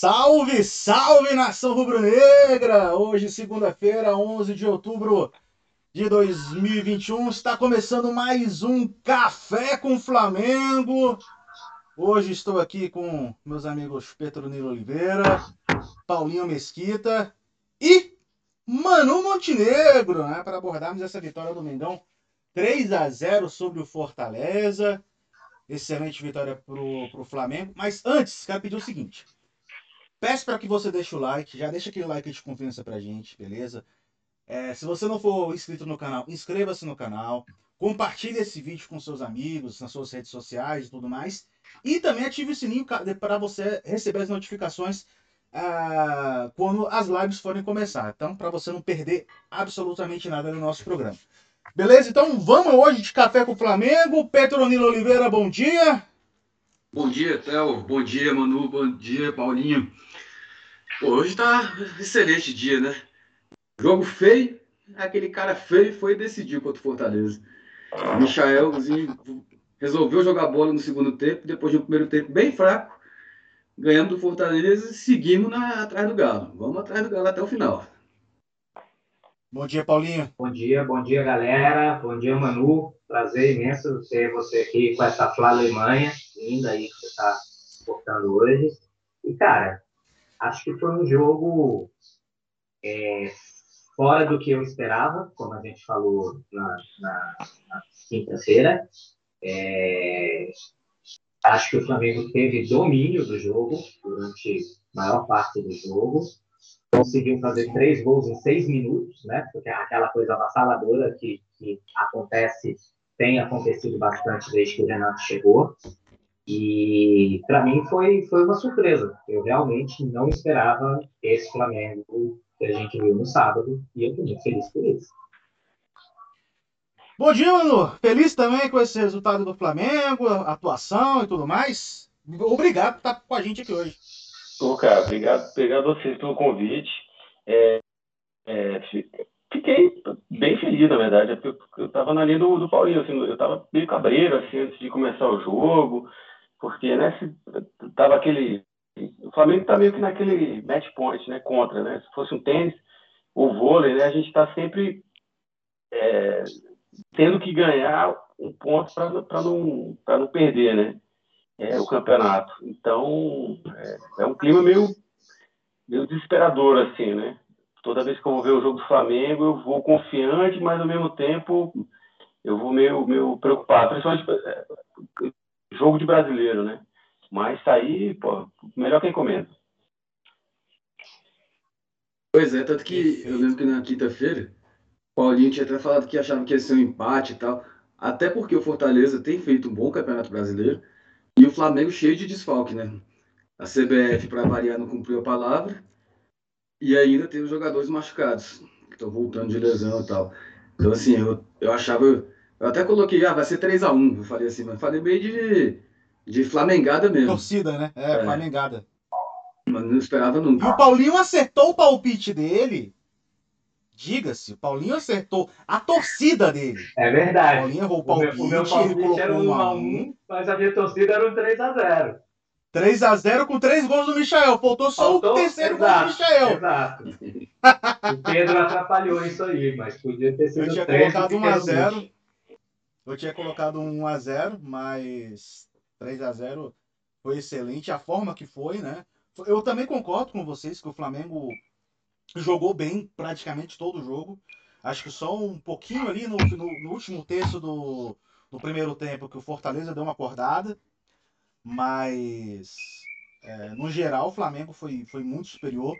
Salve, salve nação rubro-negra! Hoje, segunda-feira, 11 de outubro de 2021, está começando mais um Café com Flamengo. Hoje estou aqui com meus amigos Petronilo Oliveira, Paulinho Mesquita e Manu Montenegro, né, para abordarmos essa vitória do Mengão 3 a 0 sobre o Fortaleza. Excelente vitória pro, pro Flamengo. Mas antes, quero pedir o seguinte. Peço para que você deixe o like, já deixa aquele like de confiança pra gente, beleza? É, se você não for inscrito no canal, inscreva-se no canal, compartilhe esse vídeo com seus amigos, nas suas redes sociais e tudo mais. E também ative o sininho para você receber as notificações ah, quando as lives forem começar. Então, para você não perder absolutamente nada no nosso programa. Beleza? Então vamos hoje de café com o Flamengo. Petronilo Oliveira, bom dia. Bom dia, Théo. Bom dia, Manu. Bom dia, Paulinho. Pô, hoje tá excelente dia, né? Jogo feio. Aquele cara feio foi decidir contra o Fortaleza. O Michaelzinho resolveu jogar bola no segundo tempo, depois de um primeiro tempo bem fraco. Ganhamos do Fortaleza e seguimos na, atrás do Galo. Vamos atrás do Galo até o final. Bom dia, Paulinho. Bom dia, bom dia, galera. Bom dia, Manu. Prazer imenso ter você aqui com essa Flá Alemanha linda aí que você está portando hoje. E, cara, acho que foi um jogo é, fora do que eu esperava, como a gente falou na, na, na quinta-feira. É, acho que o Flamengo teve domínio do jogo durante a maior parte do jogo conseguiu fazer três gols em seis minutos, né? Porque aquela coisa avassaladora que, que acontece, tem acontecido bastante desde que o Renato chegou. E para mim foi, foi uma surpresa. Eu realmente não esperava esse Flamengo que a gente viu no sábado e eu estou muito feliz por isso. Bom dia, Manu. Feliz também com esse resultado do Flamengo, atuação e tudo mais. Obrigado por estar com a gente aqui hoje. Pô, cara, obrigado, obrigado a vocês pelo convite. É, é, fiquei bem feliz, na verdade, porque eu estava na linha do, do Paulinho, assim, eu estava meio cabreiro, assim, antes de começar o jogo, porque, né, se, tava aquele... O Flamengo está meio que naquele match point, né, contra, né, se fosse um tênis ou vôlei, né, a gente está sempre é, tendo que ganhar um ponto para não, não perder, né é, o campeonato. Então, é, é, um clima meio, meio desesperador, assim, né? Toda vez que eu vou ver o jogo do Flamengo, eu vou confiante, mas ao mesmo tempo eu vou meio, meio preocupado, principalmente é, jogo de brasileiro, né? Mas sair, pô, melhor quem comenta. Pois é, tanto que eu lembro que na quinta-feira, Paulinho tinha até falado que achava que ia ser um empate e tal. Até porque o Fortaleza tem feito um bom campeonato brasileiro. E o Flamengo cheio de desfalque, né? A CBF, para variar, não cumpriu a palavra. E ainda tem os jogadores machucados, que estão voltando de lesão e tal. Então, assim, eu, eu achava. Eu até coloquei, ah, vai ser 3x1. Eu falei assim, mas falei meio de, de flamengada mesmo. Torcida, né? É, é. flamengada. Mas não esperava nunca. E o Paulinho acertou o palpite dele Diga-se, o Paulinho acertou a torcida dele. É verdade. O Paulinho errou o palpite, o meu, o meu palpite ele era um 1x1, mas a minha torcida era um 3x0. 3x0 com três gols do Michael. Faltou só Faltou? o terceiro exato, gol do Michael. Exato. o Pedro atrapalhou isso aí, mas podia ter sido Eu tinha 3, colocado 1x0. Eu tinha colocado 1x0, mas 3x0 foi excelente. A forma que foi, né? Eu também concordo com vocês que o Flamengo jogou bem praticamente todo o jogo. Acho que só um pouquinho ali no, no, no último terço do, do, primeiro tempo que o Fortaleza deu uma acordada. Mas, é, no geral, o Flamengo foi, foi muito superior.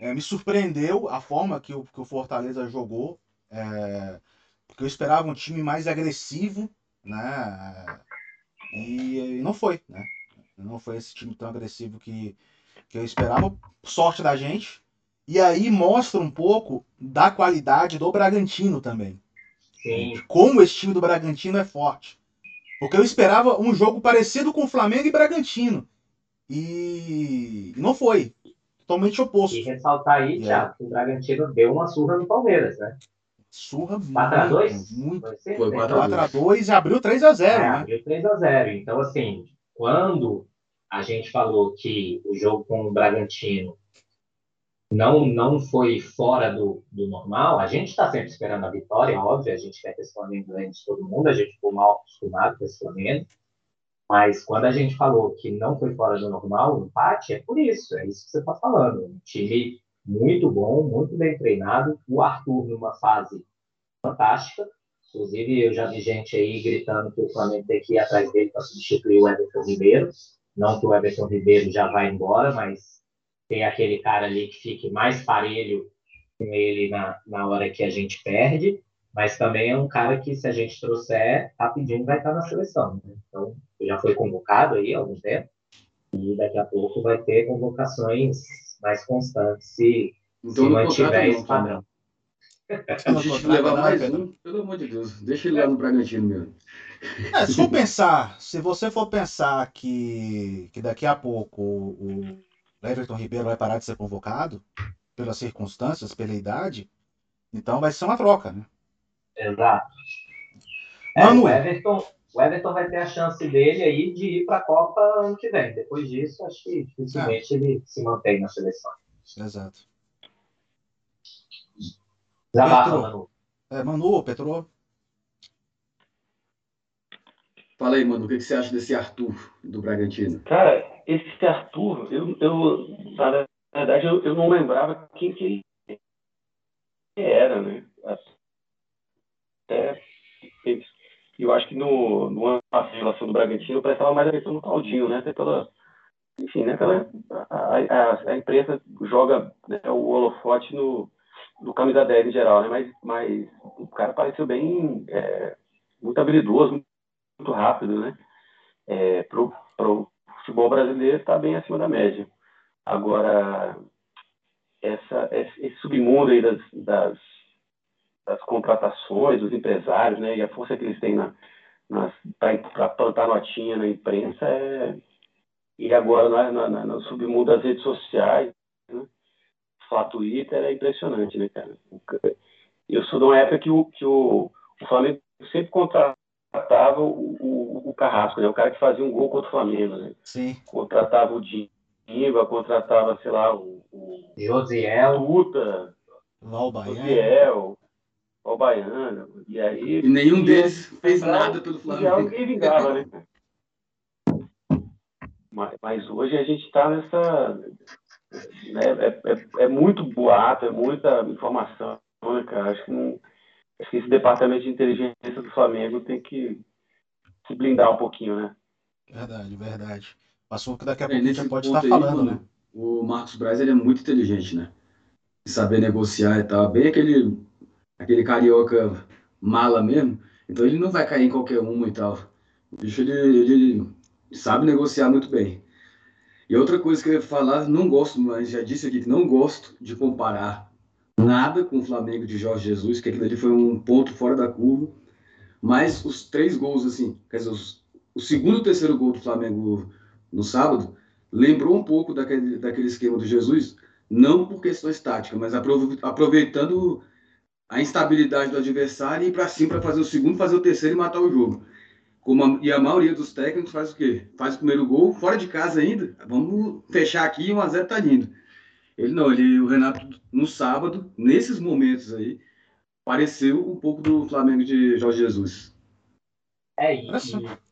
É, me surpreendeu a forma que o, que o Fortaleza jogou. É, porque eu esperava um time mais agressivo, né? E, e não foi, né? Não foi esse time tão agressivo que, que eu esperava. Sorte da gente, e aí mostra um pouco da qualidade do Bragantino também. Sim. Como esse time do Bragantino é forte. Porque eu esperava um jogo parecido com Flamengo e Bragantino. E não foi. Totalmente oposto. E ressaltar aí, Thiago, que o Bragantino deu uma surra no Palmeiras, né? Surra 4x2? Muito. Foi 4x2 e abriu 3x0. É, né? Abriu 3x0. Então, assim, quando a gente falou que o jogo com o Bragantino não, não foi fora do, do normal. A gente está sempre esperando a vitória, óbvio, a gente quer que esse Flamengo ganhe de todo mundo, a gente ficou mal acostumado com esse Flamengo. Mas quando a gente falou que não foi fora do normal, o empate é por isso, é isso que você está falando. Um time muito bom, muito bem treinado. O Arthur numa fase fantástica. Inclusive, eu já vi gente aí gritando que o Flamengo tem que ir atrás dele para substituir o Everton Ribeiro. Não que o Everton Ribeiro já vai embora, mas tem aquele cara ali que fique mais parelho com ele na, na hora que a gente perde. Mas também é um cara que, se a gente trouxer, rapidinho vai estar na seleção. Né? Então, já foi convocado aí há algum tempo. E daqui a pouco vai ter convocações mais constantes se, então, se mantiver esse padrão. A levar mais um, pelo amor de Deus, deixa ele lá no Bragantino mesmo. É, se for pensar, se você for pensar que, que daqui a pouco o, o Everton Ribeiro vai parar de ser convocado, pelas circunstâncias, pela idade, então vai ser uma troca, né? Exato. É, o, Everton, o Everton vai ter a chance dele aí de ir para a Copa ano que vem. Depois disso, acho que dificilmente é. ele se mantém na seleção. Exato. Desabafa, Manu. É, Manu, Petro. Fala aí, mano, o que, você acha desse Arthur do Bragantino? Cara, esse Arthur, eu, eu na verdade, eu, eu não lembrava quem que ele era, né? Até eu acho que no, no ano da relação do Bragantino eu prestava mais atenção no Claudinho, né? Até enfim, né? Pela, a, a, a imprensa joga né, o holofote no, do camisa 10 em geral, né? Mas, mas o cara pareceu bem, é, muito habilidoso, muito rápido, né? É, pro, pro futebol brasileiro está bem acima da média. Agora, essa, esse submundo aí das, das, das contratações, dos empresários, né? E a força que eles têm na, para plantar notinha na imprensa é, e agora na, na, no submundo das redes sociais, né? falar Twitter é impressionante, né, cara? Eu sou de uma época que o, que o, o Flamengo sempre contratava o, o, o, Carrasco, né? O cara que fazia um gol contra o Flamengo, né? Sim. Contratava o Diva, contratava, sei lá, o... o Josiel. Tuta. Valbaiano. Josiel. Valbaiano. E aí... E nenhum deles fez nada pelo Flamengo. Ninguém vingava, né? Mas, mas hoje a gente está nessa né, é, é, é, muito boato, é muita informação, né, cara? Acho que, não, acho que esse departamento de inteligência do Flamengo tem que se blindar um pouquinho, né? Verdade, verdade. Passou que daqui a é, pouco a gente pode estar aí, falando, mano, né? O Marcos Braz ele é muito inteligente, né? Saber negociar e tal. Bem aquele, aquele carioca mala mesmo. Então ele não vai cair em qualquer uma e tal. O bicho ele, ele sabe negociar muito bem. E outra coisa que eu ia falar, não gosto, mas já disse aqui que não gosto de comparar nada com o Flamengo de Jorge Jesus, que aquilo ali foi um ponto fora da curva. Mas os três gols, assim, quer dizer, os, o segundo e o terceiro gol do Flamengo no sábado, lembrou um pouco daquele, daquele esquema do Jesus, não por questões táticas, mas aproveitando a instabilidade do adversário e ir para cima para fazer o segundo, fazer o terceiro e matar o jogo. Como a, e a maioria dos técnicos faz o quê? Faz o primeiro gol, fora de casa ainda. Vamos fechar aqui, 1 a 0 tá lindo. Ele não, ele, o Renato, no sábado, nesses momentos aí, pareceu um pouco do Flamengo de Jorge Jesus. É, e de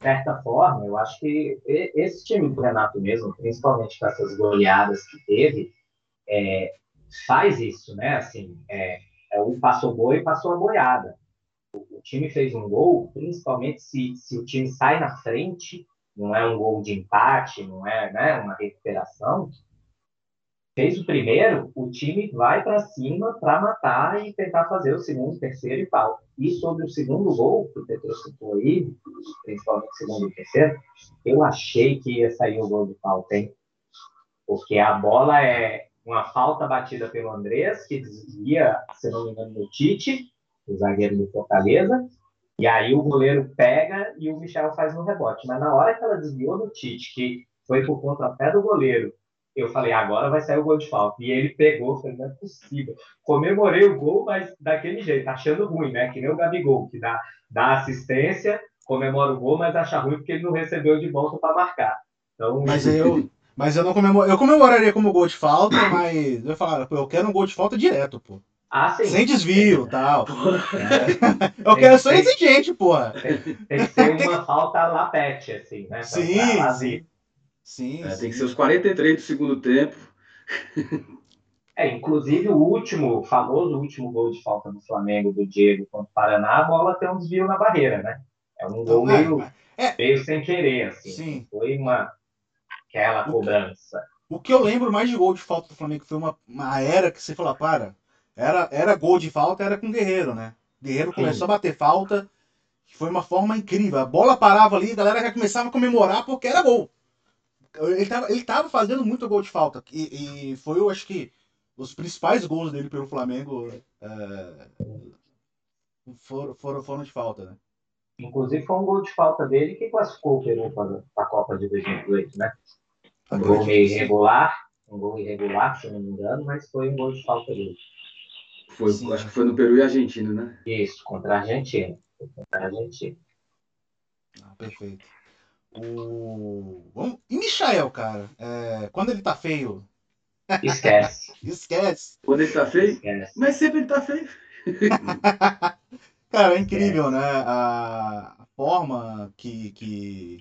certa forma, eu acho que esse time do Renato mesmo, principalmente com essas goleadas que teve, é, faz isso, né? Assim, é, é o passou boi passou a boiada o time fez um gol, principalmente se, se o time sai na frente, não é um gol de empate, não é né, uma recuperação. Fez o primeiro, o time vai para cima para matar e tentar fazer o segundo, terceiro e tal. E sobre o segundo gol, que o Petro citou aí, principalmente o segundo e terceiro, eu achei que ia sair o gol de falta, hein? Porque a bola é uma falta batida pelo Andrés, que desvia, se não me engano, no Tite, o zagueiro do Fortaleza, e aí o goleiro pega e o Michel faz no rebote. Mas na hora que ela desviou do Tite, que foi por contrapé do goleiro, eu falei, agora vai sair o gol de falta. E ele pegou, falei, não é possível. Comemorei o gol, mas daquele jeito, achando ruim, né? Que nem o Gabigol, que dá, dá assistência, comemora o gol, mas acha ruim porque ele não recebeu de volta para marcar. Então, Mas eu, mas eu não comemoro, eu comemoraria como gol de falta, mas eu falar, eu quero um gol de falta direto, pô. ah, sim. Sem desvio, tal. É. Eu quero ser exigente, porra. Tem que ser uma falta lapete, assim, né? Pra- Sim, pra sim. Sim, É, sim. tem que ser os 43 do segundo tempo. É, inclusive o último, o famoso último gol de falta do Flamengo, do Diego contra o Paraná, a bola tem um desvio na barreira, né? É um gol Então, é, meio, é. meio sem querer, assim. Sim. Foi uma aquela O- cobrança. O que eu lembro mais de gol de falta do Flamengo foi uma, uma era que você falou, para, era, era gol de falta, era com o Guerreiro, né? Guerreiro Sim. começou a bater falta, que foi uma forma incrível. A bola parava ali, a galera já começava a comemorar porque era gol. Ele tava, ele tava fazendo muito gol de falta. E, e foi, eu acho que, os principais gols dele pelo Flamengo é, foram, foram, foram de falta, né? Inclusive foi um gol de falta dele que classificou o Peru para a Copa de 2018, né? Um gol Acredito meio irregular, um gol irregular, se não me engano, mas foi um gol de falta dele. Foi, Sim. acho que foi no Peru e Argentina, né? Isso, contra a Argentina. Foi Contra a Argentina. Ah, perfeito. O... Vamos... E Michael, cara? É, Quando ele tá feio, Esquece, esquece. Quando ele tá feio, esquece. mas sempre ele tá feio. Cara, é incrível, né? A a forma que, que...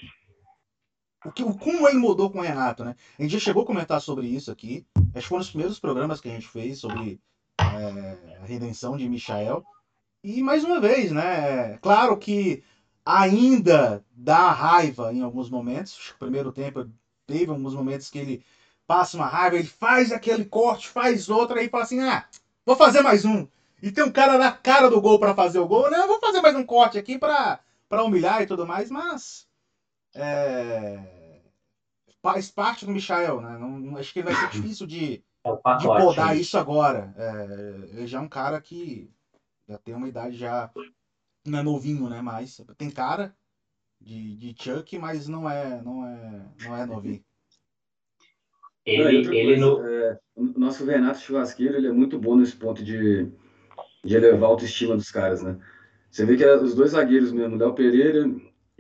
O que, como ele mudou com o Renato, né? A gente já chegou a comentar sobre isso aqui. Acho que foi um dos primeiros programas que a gente fez sobre é, a redenção de Michael. E mais uma vez, né? Claro que ainda dá raiva em alguns momentos. Acho que o primeiro tempo teve alguns momentos que ele passa uma raiva, ele faz aquele corte, faz outro, aí fala assim: ah, vou fazer mais um. E tem um cara na cara do gol para fazer o gol, né? Vou fazer mais um corte aqui para humilhar e tudo mais, mas é, faz parte do Michael, né? Não, não- acho que vai ser difícil de, É de podar isso agora. É, ele já é um cara que já tem uma idade já não é novinho, né? Mas tem cara de, de Chuck, mas não é não é não é novinho. Não, Ele, outra ele coisa, no, é, o nosso Renato Churrasqueiro, ele é muito bom nesse ponto de, de elevar a autoestima dos caras, né? Você vê que os dois zagueiros mesmo, o Léo Pereira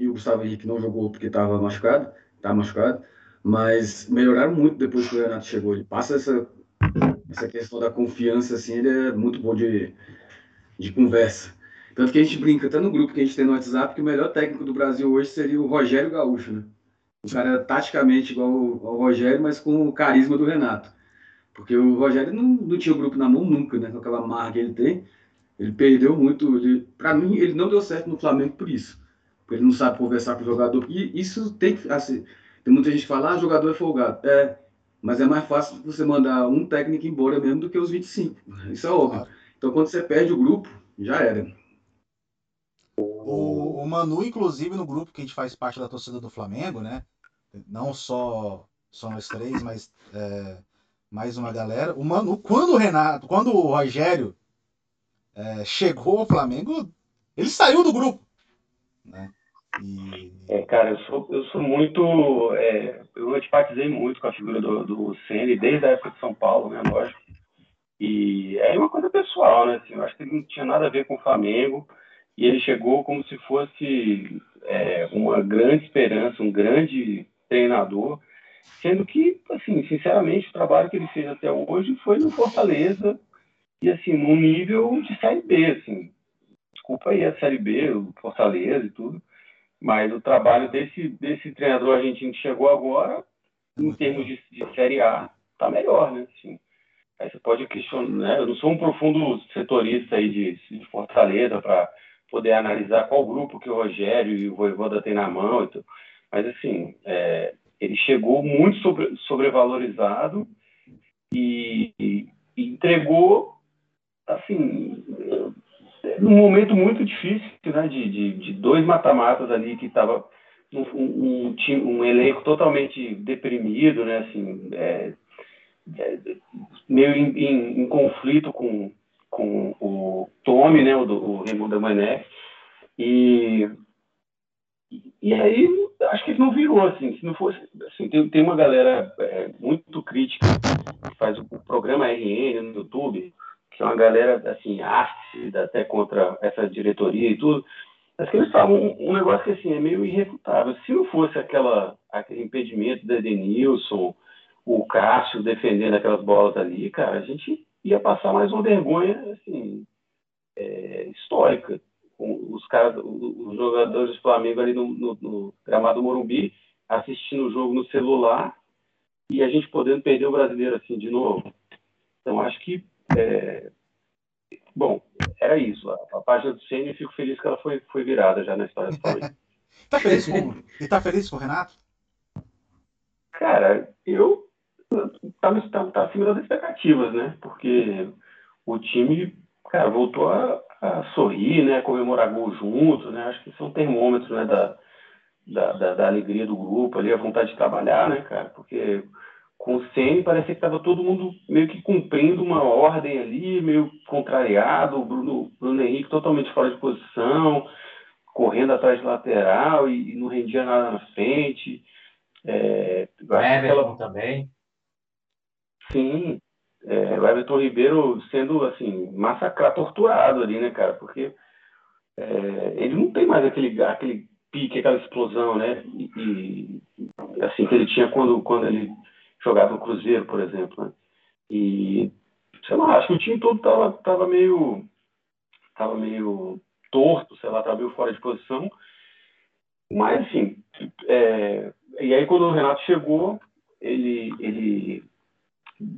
e o Gustavo Henrique não jogou porque estava machucado, tá machucado, mas melhoraram muito depois que o Renato chegou. Ele passa essa, essa questão da confiança, assim, ele é muito bom de, de conversa. Tanto que a gente brinca até no grupo que a gente tem no WhatsApp que o melhor técnico do Brasil hoje seria o Rogério Gaúcho, né? O cara é taticamente igual ao Rogério, mas com o carisma do Renato. Porque o Rogério não, não tinha o grupo na mão nunca, né? Com aquela marca que ele tem. Ele perdeu muito. Ele, pra mim, ele não deu certo no Flamengo por isso. Ele não sabe conversar com o jogador. E isso tem que. Assim, tem muita gente que fala, ah, jogador é folgado. É, mas é mais fácil você mandar um técnico embora mesmo do que os 25. Isso é óbvio. Claro. Então, quando você perde o grupo, já era. O, o Manu, inclusive, no grupo que a gente faz parte da torcida do Flamengo, né? Não só, só nós três, mas é, mais uma galera. O Manu, quando o Renato, quando o Rogério é, chegou ao Flamengo, ele saiu do grupo. Né? É, cara, eu sou, eu sou muito. é, eu antipatizei muito com a figura do, do Ceni desde a época de São Paulo, né? Lógico. E é uma coisa pessoal, né? Assim, eu acho que ele não tinha nada a ver com o Flamengo. E ele chegou como se fosse é, uma grande esperança, um grande treinador. Sendo que, assim, sinceramente, o trabalho que ele fez até hoje foi no Fortaleza e, assim, num nível de Série B, assim. Desculpa aí a Série B, o Fortaleza e tudo. Mas o trabalho desse, desse treinador argentino que chegou agora, em termos de, de Série A, tá melhor, né? Assim, aí você pode questionar, né? Eu não sou um profundo setorista aí de, de Fortaleza para poder analisar qual grupo que o Rogério e o Voivoda têm na mão, e tudo. mas assim, é, ele chegou muito sobre, sobrevalorizado e, e, e entregou, assim, num momento muito difícil, né, de, de, de dois mata-matas ali que estava um, um, um, um elenco totalmente deprimido, né, assim, é, é, meio em, em- em conflito com, com o Tommy, né, o, o Raimundo Mané, e e aí acho que ele não virou assim, se não fosse assim, tem, tem uma galera é, muito crítica que faz o programa RN no YouTube, uma galera assim ácida até contra essa diretoria e tudo. Acho que eles falam um, um, negócio que assim, é meio irrefutável. Se não fosse aquela, aquele impedimento da Edenilson, o Cássio defendendo aquelas bolas ali, cara, a gente ia passar mais uma vergonha assim, é, histórica. Os, caras, os jogadores do Flamengo ali no, no, no gramado Morumbi, assistindo o jogo no celular e a gente podendo perder o brasileiro assim de novo. Então acho que é... bom, era isso. A, a página do Ceni, fico feliz que ela foi, foi virada já na história do Flamengo. tá feliz com e tá feliz com o Renato? Cara, eu tá, tá, tá acima das expectativas, né? Porque o time, cara, voltou a, a sorrir, né? A comemorar gol junto, né? Acho que são termômetros, né? Da, da, da, da, alegria do grupo ali, a vontade de trabalhar, né, cara? Porque com o Ceni parecia que estava todo mundo meio que cumprindo uma ordem ali, meio contrariado, o Bruno, Bruno Henrique totalmente fora de posição, correndo atrás de lateral e, e não rendia nada na frente. É, o Everton também. Sim, é, o Everton Ribeiro sendo assim massacrado, torturado ali, né, cara? Porque é, ele não tem mais aquele, aquele pique, aquela explosão, né? E, e, assim que ele tinha quando, quando ele jogava no Cruzeiro, por exemplo. Né? E sei lá, acho que o time todo tava, tava meio tava meio torto, sei lá, tava meio fora de posição. Mas assim, é, e aí quando o Renato chegou, ele ele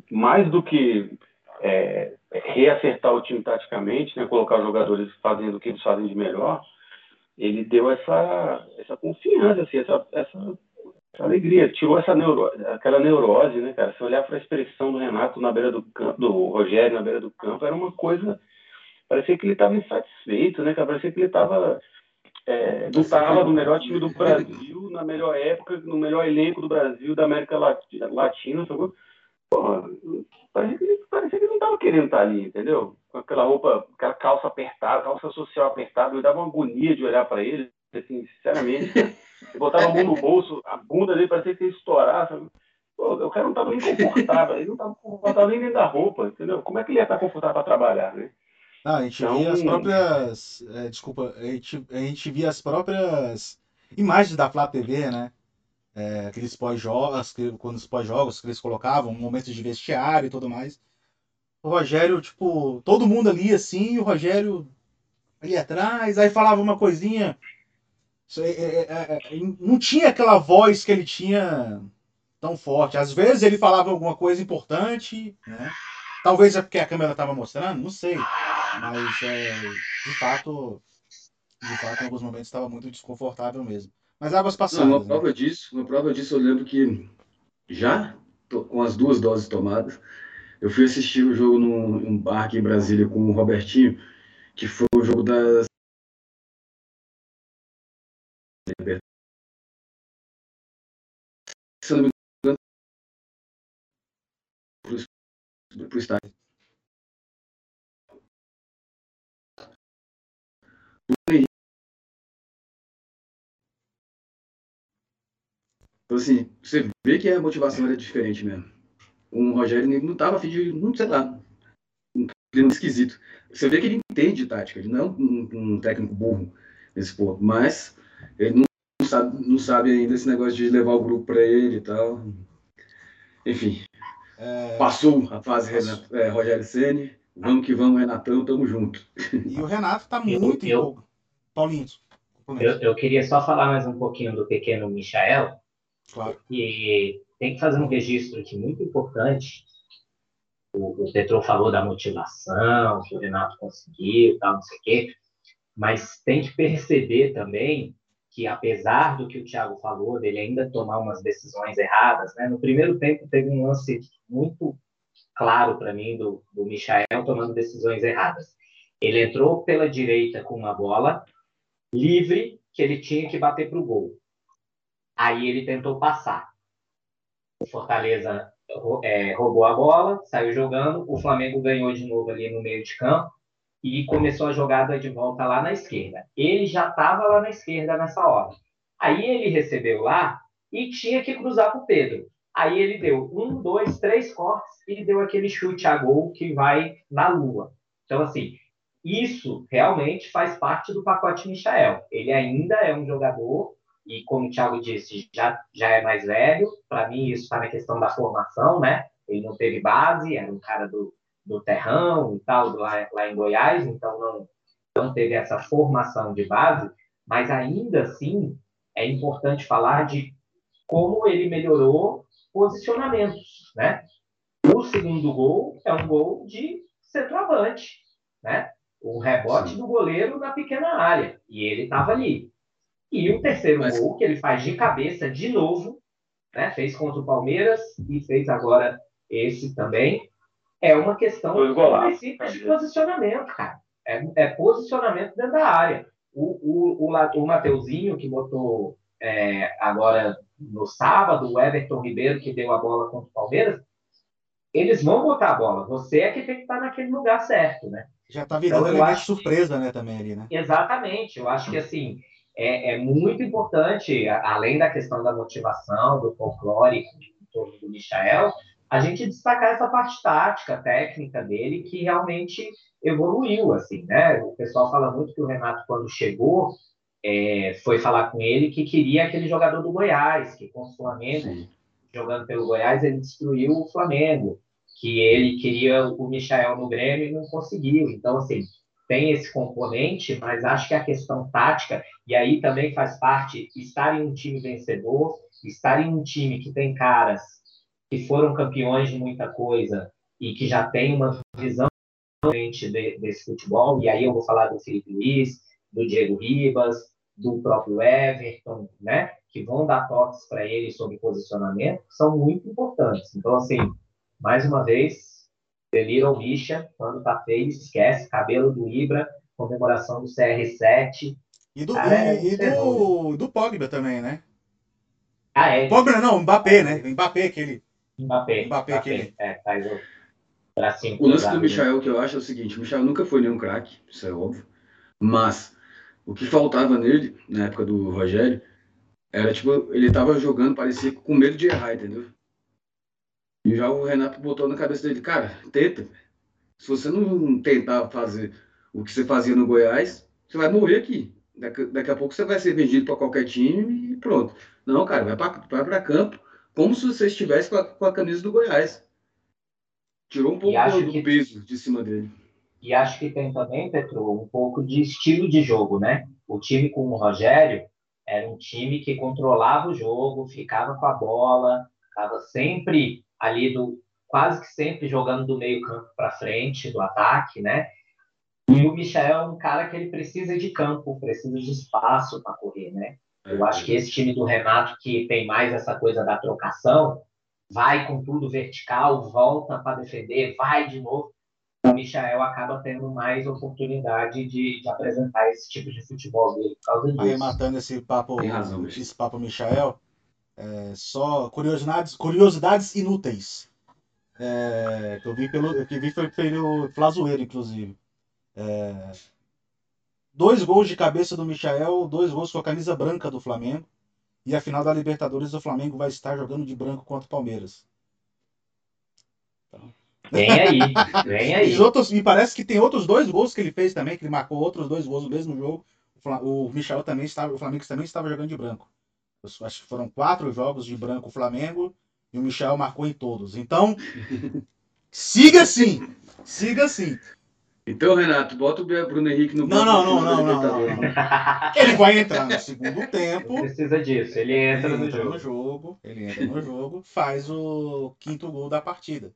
mais do que é, reacertar o time taticamente, né, colocar os jogadores fazendo o que eles fazem de melhor, ele deu essa, essa confiança, assim, essa, essa alegria, tirou essa neuro, aquela neurose, né, cara? Se olhar para a expressão do Renato na beira do campo, do Rogério na beira do campo, era uma coisa. Parecia que ele estava insatisfeito, né, cara? Parecia que ele estava. É, não estava no melhor time do Brasil, na melhor época, no melhor elenco do Brasil, da América Latina, sacou? Porra, parecia que, parecia que ele não estava querendo estar ali, entendeu? Com aquela roupa, aquela calça apertada, calça social apertada, eu dava uma agonia de olhar para ele, assim, sinceramente. Eu botava a mão no bolso, a bunda dele parecia que ia estourar, sabe? Pô, o cara não estava nem confortável, ele não estava confortável nem dentro da roupa, entendeu? Como é que ele ia estar confortável para trabalhar, né? Não, a gente então... via as próprias. É, desculpa, a gente, a gente via as próprias imagens da Flá TV, né? é, aqueles pós-jogos, quando os pós-jogos que eles colocavam, momentos de vestiário e tudo mais. O Rogério, tipo, todo mundo ali assim, e o Rogério ali atrás, aí falava uma coisinha. É, é, é, é, não tinha aquela voz que ele tinha tão forte. Às vezes ele falava alguma coisa importante, né? Talvez é porque a câmera estava mostrando, não sei. Mas de fato, de fato, em alguns momentos estava muito desconfortável mesmo. Mas águas passadas. Não, uma prova né? disso, uma prova disso, eu lembro que já com as duas doses tomadas, eu fui assistir o jogo num, num bar aqui em Brasília com o Robertinho, que foi o jogo das engano, pro estádio. Então, assim, você vê que a motivação era diferente mesmo. O Rogério não estava afim de, não sei lá, um esquisito. Você vê que ele entende tática, ele não é um, um técnico burro nesse ponto, mas ele não sabe, não sabe ainda esse negócio de levar o grupo para ele e tal. Enfim, é... passou a fase Renato, é, Rogério Ceni. Vamos que vamos, Renatão, tamo junto. E o Renato tá muito eu, eu, Paulinho. Eu, eu queria só falar mais um pouquinho do pequeno Michael, Claro. E tem que fazer um registro aqui muito importante. O, o Petro falou da motivação, que o Renato conseguiu, tal, não sei o quê. Mas tem que perceber também que, apesar do que o Thiago falou, dele ainda tomar umas decisões erradas, né? no primeiro tempo teve um lance muito claro para mim do, do Michael tomando decisões erradas. Ele entrou pela direita com uma bola livre que ele tinha que bater para o gol. Aí ele tentou passar. O Fortaleza é, roubou a bola, saiu jogando, o Flamengo ganhou de novo ali no meio de campo e começou a jogada de volta lá na esquerda. Ele já estava lá na esquerda nessa hora. Aí ele recebeu lá e tinha que cruzar para o Pedro. Aí ele deu um, dois, três cortes e deu aquele chute a gol que vai na lua. Então, assim, isso realmente faz parte do pacote Michael. Ele ainda é um jogador, e como o Thiago disse, já, já é mais velho. Para mim, isso está na questão da formação, né? Ele não teve base, era um cara do, do terrão e tal, lá, lá em Goiás, então não, não teve essa formação de base, mas ainda assim é importante falar de como ele melhorou posicionamentos, né? O segundo gol é um gol de centroavante, né? O rebote Sim. do goleiro na pequena área, e ele estava ali. E o terceiro Mas... gol, que ele faz de cabeça de novo, né? fez contra o Palmeiras e fez agora esse também, é uma questão de posicionamento, cara. É, é, posicionamento dentro da área. O, o, o, o Mateuzinho, que botou é, agora no sábado, o Everton Ribeiro, que deu a bola contra o Palmeiras, eles vão botar a bola. Você é que tem que estar naquele lugar certo, né? Já está virando então, elemento surpresa, né, também ali, né? Exatamente. Eu acho que, assim, é, é, muito importante, além da questão da motivação, do folclore em torno do Michael, a gente destacar essa parte tática, técnica dele, que realmente evoluiu, assim, né? O pessoal fala muito que o Renato, quando chegou, é, foi falar com ele que queria aquele jogador do Goiás, que com o Flamengo, Sim. jogando pelo Goiás, ele destruiu o Flamengo, que ele queria o Michael no Grêmio e não conseguiu. Então, assim, tem esse componente, mas acho que a questão tática, e aí também faz parte estar em um time vencedor, estar em um time que tem caras que foram campeões de muita coisa e que já tem uma visão diferente de, desse futebol, e aí eu vou falar do Felipe Luiz, do Diego Ribas, do próprio Everton, né, que vão dar toques para ele sobre posicionamento, que são muito importantes. Então, assim, mais uma vez, Little Misha, quando tá feio, esquece, cabelo do Ibra, comemoração do CR7. E do, Cara, e, é e do, do Pogba também, né? Ah, é? Pogba não, Mbappé, né? Mbappé, aquele. Mbappé. Mbappé, aquele. É, faz o. O lance do Michael que eu acho é o seguinte: o Michael nunca foi nenhum craque, isso é óbvio. Mas o que faltava nele, na época do Rogério, era tipo, ele tava jogando, parecia com medo de errar, entendeu? E já o Renato botou na cabeça dele, cara, tenta. Se você não tentar fazer o que você fazia no Goiás, você vai morrer aqui. Daqui, daqui a pouco você vai ser vendido para qualquer time e pronto. Não, cara, vai para campo como se você estivesse com a, com a camisa do Goiás. Tirou um pouco do, que... peso de cima dele. E acho que tem também, Petro, um pouco de estilo de jogo, né? O time com o Rogério era um time que controlava o jogo, ficava com a bola, estava sempre ali do quase que sempre jogando do meio campo para frente do ataque, né? E o Michel é um cara que ele precisa de campo, precisa de espaço para correr, né? Eu acho que esse time do Renato que tem mais essa coisa da trocação, vai com tudo vertical, volta para defender, vai de novo. O Michael acaba tendo mais oportunidade de, de, apresentar esse tipo de futebol dele por causa disso. Arrematando esse papo, razão, esse papo Michael, é, só curiosidades, curiosidades inúteis. É, que eu vi pelo que vi foi pelo Flazoeiro, inclusive. É, dois gols de cabeça do Michael, dois gols com a camisa branca do Flamengo. E a final da Libertadores o Flamengo vai estar jogando de branco contra o Palmeiras. Então... Vem aí, vem aí. outros, e parece que tem outros dois gols que ele fez também, que ele marcou outros dois gols no mesmo jogo. O Michel também estava, o Flamengo também estava jogando de branco. Acho que foram quatro jogos de branco o Flamengo e o Michel marcou em todos. Então, siga assim, siga assim. Então, Renato, bota o Bruno Henrique no banco. Não, não, não, não, não, Ele vai entrar no segundo tempo. precisa disso, ele entra, ele no, entra jogo. no jogo. Ele entra no jogo, faz o quinto gol da partida.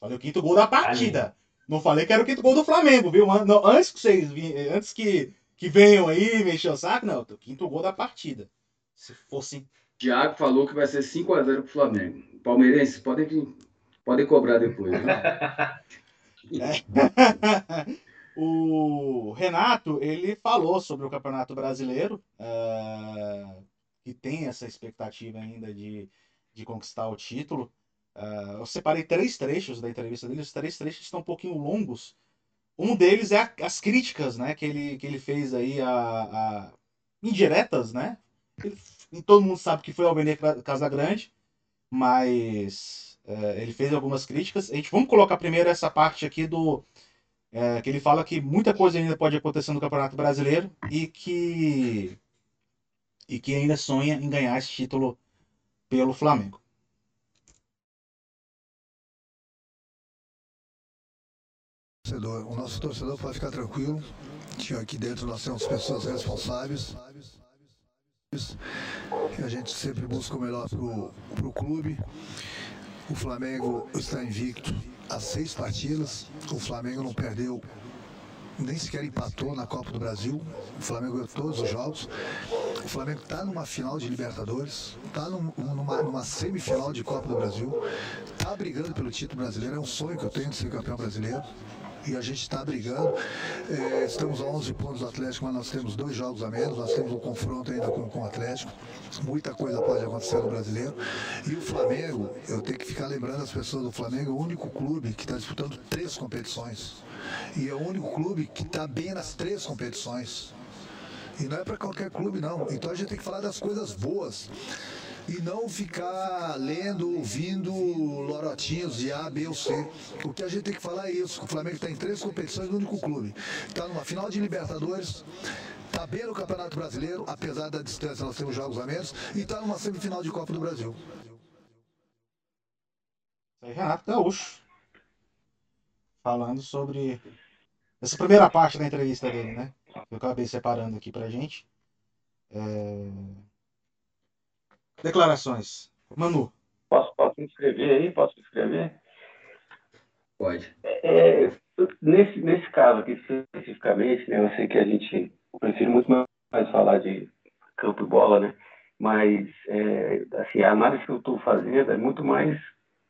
Falei o quinto gol da partida. Não falei que era o quinto gol do Flamengo, viu? Não, antes que vocês antes que, que venham aí mexer o saco, não, o quinto gol da partida. Se fosse. Thiago falou que vai ser 5x0 pro Flamengo. Palmeirense, podem, podem cobrar depois. Né? o Renato, ele falou sobre o Campeonato Brasileiro, uh, que tem essa expectativa ainda de, de conquistar o título. Uh, eu separei três trechos da entrevista dele, os três trechos estão um pouquinho longos. Um deles é a, as críticas né, que, ele, que ele fez aí a, a indiretas, né? Ele, todo mundo sabe que foi ao Benê Casagrande, mas é, ele fez algumas críticas. A gente vamos colocar primeiro essa parte aqui do é, que ele fala que muita coisa ainda pode acontecer no Campeonato Brasileiro e que e que ainda sonha em ganhar esse título pelo Flamengo. O nosso torcedor pode ficar tranquilo. Aqui dentro nós temos pessoas responsáveis. E a gente sempre busca o melhor para o clube. O Flamengo está invicto há seis partidas. O Flamengo não perdeu, nem sequer empatou na Copa do Brasil. O Flamengo ganhou todos os jogos. O Flamengo está numa final de Libertadores, está num, numa, numa, semifinal de Copa do Brasil, está brigando pelo título brasileiro. É um sonho que eu tenho de ser campeão brasileiro e a gente está brigando. É, estamos a 11 pontos do Atlético, mas nós temos dois jogos a menos, nós temos um confronto ainda com, com o Atlético. Muita coisa pode acontecer no brasileiro. E o Flamengo, eu tenho que ficar lembrando as pessoas do Flamengo, é o único clube que está disputando três competições. E é o único clube que está bem nas três competições. E não é para qualquer clube, não. Então a gente tem que falar das coisas boas e não ficar lendo, ouvindo lorotinhos de A, B ou C. O que a gente tem que falar é isso, o Flamengo está em três competições no único clube. Está numa final de Libertadores, está bem no Campeonato Brasileiro, apesar da distância nós temos jogos a menos, e está numa semifinal de Copa do Brasil. Isso aí, Renato Gaúcho. Falando sobre essa primeira parte da entrevista dele, né? Eu acabei separando aqui pra gente. É... Declarações. Manu. Posso, posso me inscrever aí? Posso me inscrever? Pode. É, nesse, nesse caso aqui especificamente, né, eu sei que a gente prefere muito mais falar de campo e bola, né? Mas é, assim, a análise que eu estou fazendo é muito mais